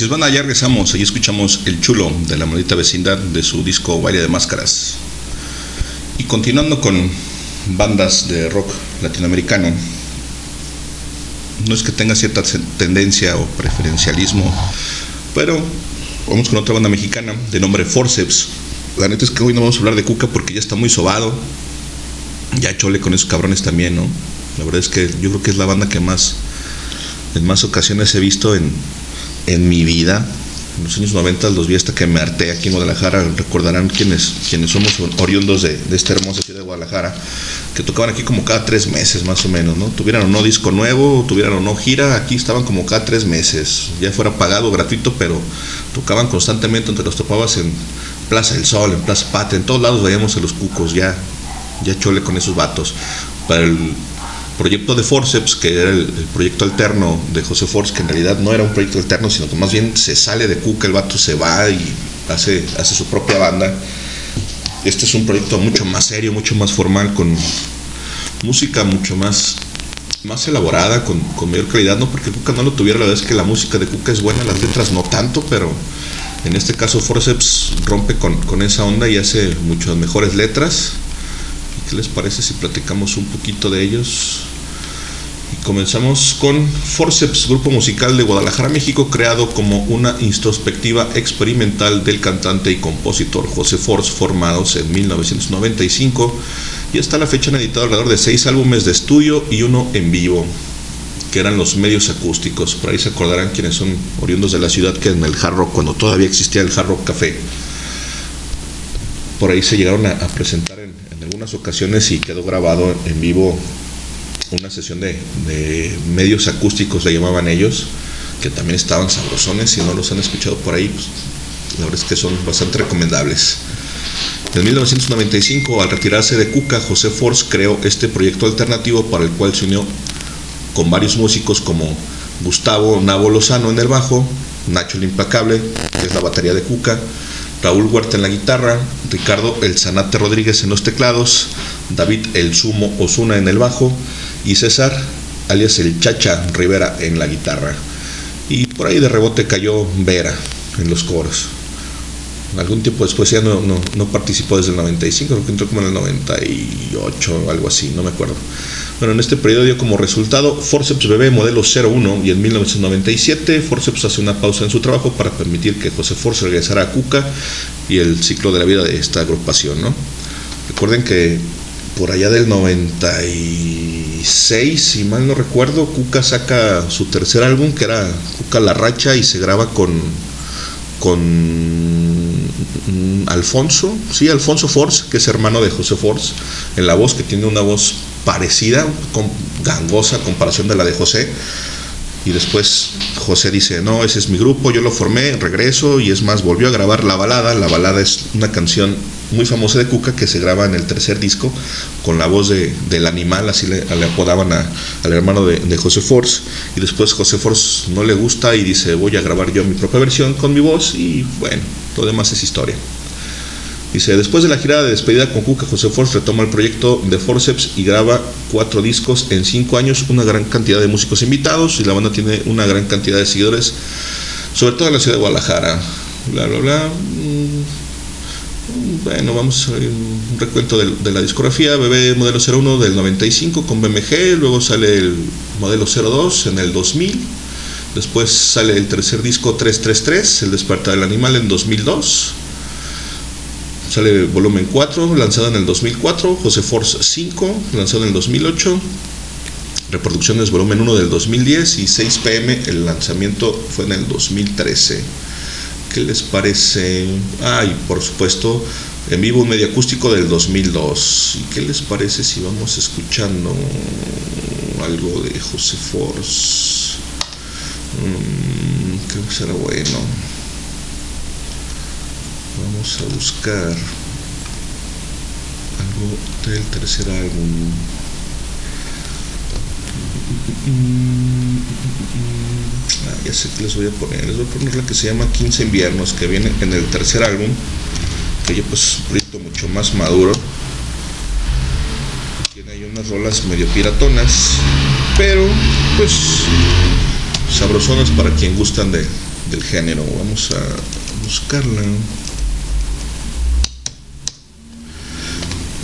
Es, banda, ya regresamos. Ahí escuchamos El Chulo de la maldita vecindad de su disco Baile de Máscaras. Y continuando con bandas de rock latinoamericano, no es que tenga cierta tendencia o preferencialismo, pero vamos con otra banda mexicana de nombre Forceps. La neta es que hoy no vamos a hablar de Cuca porque ya está muy sobado. Ya chole con esos cabrones también, ¿no? La verdad es que yo creo que es la banda que más, en más ocasiones he visto en, en mi vida. En los años 90 los vi hasta que me harté aquí en Guadalajara. Recordarán quienes, quienes somos oriundos de, de esta hermosa ciudad de Guadalajara, que tocaban aquí como cada tres meses más o menos, ¿no? Tuvieran o no disco nuevo, tuvieran o no gira, aquí estaban como cada tres meses, ya fuera pagado, gratuito, pero tocaban constantemente donde los topabas en Plaza del Sol, en Plaza Patria, en todos lados veíamos a los cucos, ya, ya chole con esos vatos. Para el proyecto de Forceps, que era el, el, proyecto alterno de José Force, que en realidad no era un proyecto alterno, sino que más bien se sale de Cuca, el vato se va y hace, hace su propia banda. Este es un proyecto mucho más serio, mucho más formal, con música mucho más, más elaborada, con, con mayor calidad, no porque Cuca no lo tuviera, la verdad es que la música de Cuca es buena, las letras no tanto, pero en este caso Forceps rompe con, con esa onda y hace muchas mejores letras. ¿Qué les parece si platicamos un poquito de ellos? Y comenzamos con Forceps, grupo musical de Guadalajara, México, creado como una introspectiva experimental del cantante y compositor José Force, formados en 1995 y hasta la fecha han editado alrededor de seis álbumes de estudio y uno en vivo, que eran los medios acústicos. Por ahí se acordarán quienes son oriundos de la ciudad que en el Hard Rock, cuando todavía existía el Hard Rock Café, por ahí se llegaron a, a presentar en, en, algunas ocasiones y quedó grabado en vivo una sesión de, de, medios acústicos, le llamaban ellos, que también estaban sabrosones. Si no los han escuchado por ahí, pues, la verdad es que son bastante recomendables. En 1995, al retirarse de Cuca, José Force creó este proyecto alternativo para el cual se unió con varios músicos como Gustavo Nabo Lozano en el bajo, Nacho el Implacable, que es la batería de Cuca, Raúl Huerta en la guitarra, Ricardo El Zanate Rodríguez en los teclados, David El Sumo Osuna en el bajo y César, alias el Chacha Rivera en la guitarra. Y por ahí de rebote cayó Vera en los coros. Algún tiempo después ya no, no, participó desde el 95, creo que entró como en el 98 o algo así, no me acuerdo. Bueno, en este periodo dio como resultado Forceps Bebé modelo 01 y en 1997 Forceps hace una pausa en su trabajo para permitir que José Force regresara a Cuca y el ciclo de la vida de esta agrupación, ¿no? Recuerden que por allá del 96, si mal no recuerdo, Cuca saca su tercer álbum que era Cuca La Racha y se graba con con Alfonso, sí, Alfonso Force, que es hermano de José Force, en la voz, que tiene una voz parecida, con, gangosa comparación de la de José. Y después José dice, no, ese es mi grupo, yo lo formé, regreso, y es más, volvió a grabar La Balada. La Balada es una canción muy famosa de Cuca que se graba en el tercer disco con la voz de, del animal, así le, le apodaban a, al hermano de, de, José Force. Y después José Force no le gusta y dice, voy a grabar yo mi propia versión con mi voz, y bueno, lo demás es historia. Dice, después de la girada de despedida con Cuca, José Force retoma el proyecto de Forceps y graba cuatro discos en cinco años, una gran cantidad de músicos invitados y la banda tiene una gran cantidad de seguidores, sobre todo en la ciudad de Guadalajara. Bla, bla, bla. Bueno, vamos a un recuento de, de la discografía. Bebé modelo 01 del 95 con BMG, luego sale el modelo 02 en el 2000. Después sale el tercer disco 333, El despertar del animal en 2002 sale volumen 4, lanzado en el 2004, José Force 5, lanzado en el 2008, reproducciones volumen 1 del 2010 y 6 pm, el lanzamiento fue en el 2013. ¿Qué les parece? Ah, y por supuesto, en vivo un medio acústico del 2002. ¿Y qué les parece si vamos escuchando algo de José Force? Mm, creo que será bueno vamos a buscar algo del tercer álbum ah, ya sé que les voy a poner les voy a poner la que se llama 15 inviernos que viene en el tercer álbum que ya pues es un proyecto mucho más maduro tiene ahí unas rolas medio piratonas pero pues sabrosonas para quien gustan de, del género. Vamos a buscarla.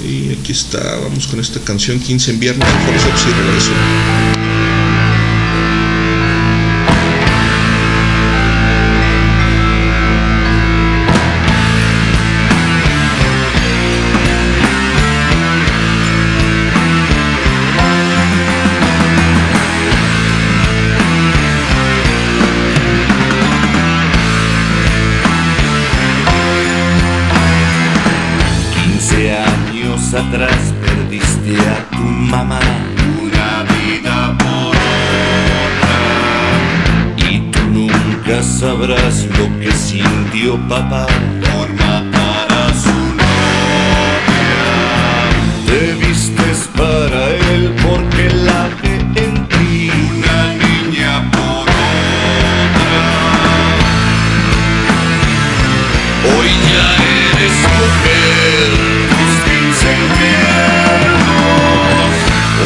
Y aquí está, vamos con esta canción 15 inviernos de Forceps y regreso. Atrás perdiste a tu mamá. Una vida por otra. Y tú nunca sabrás lo que sintió papá por matar a su novia. Te vistes para él porque la ve en ti. Una niña por otra. Hoy ya eres mujer,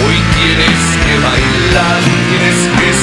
Hoy tienes que bailar, tienes que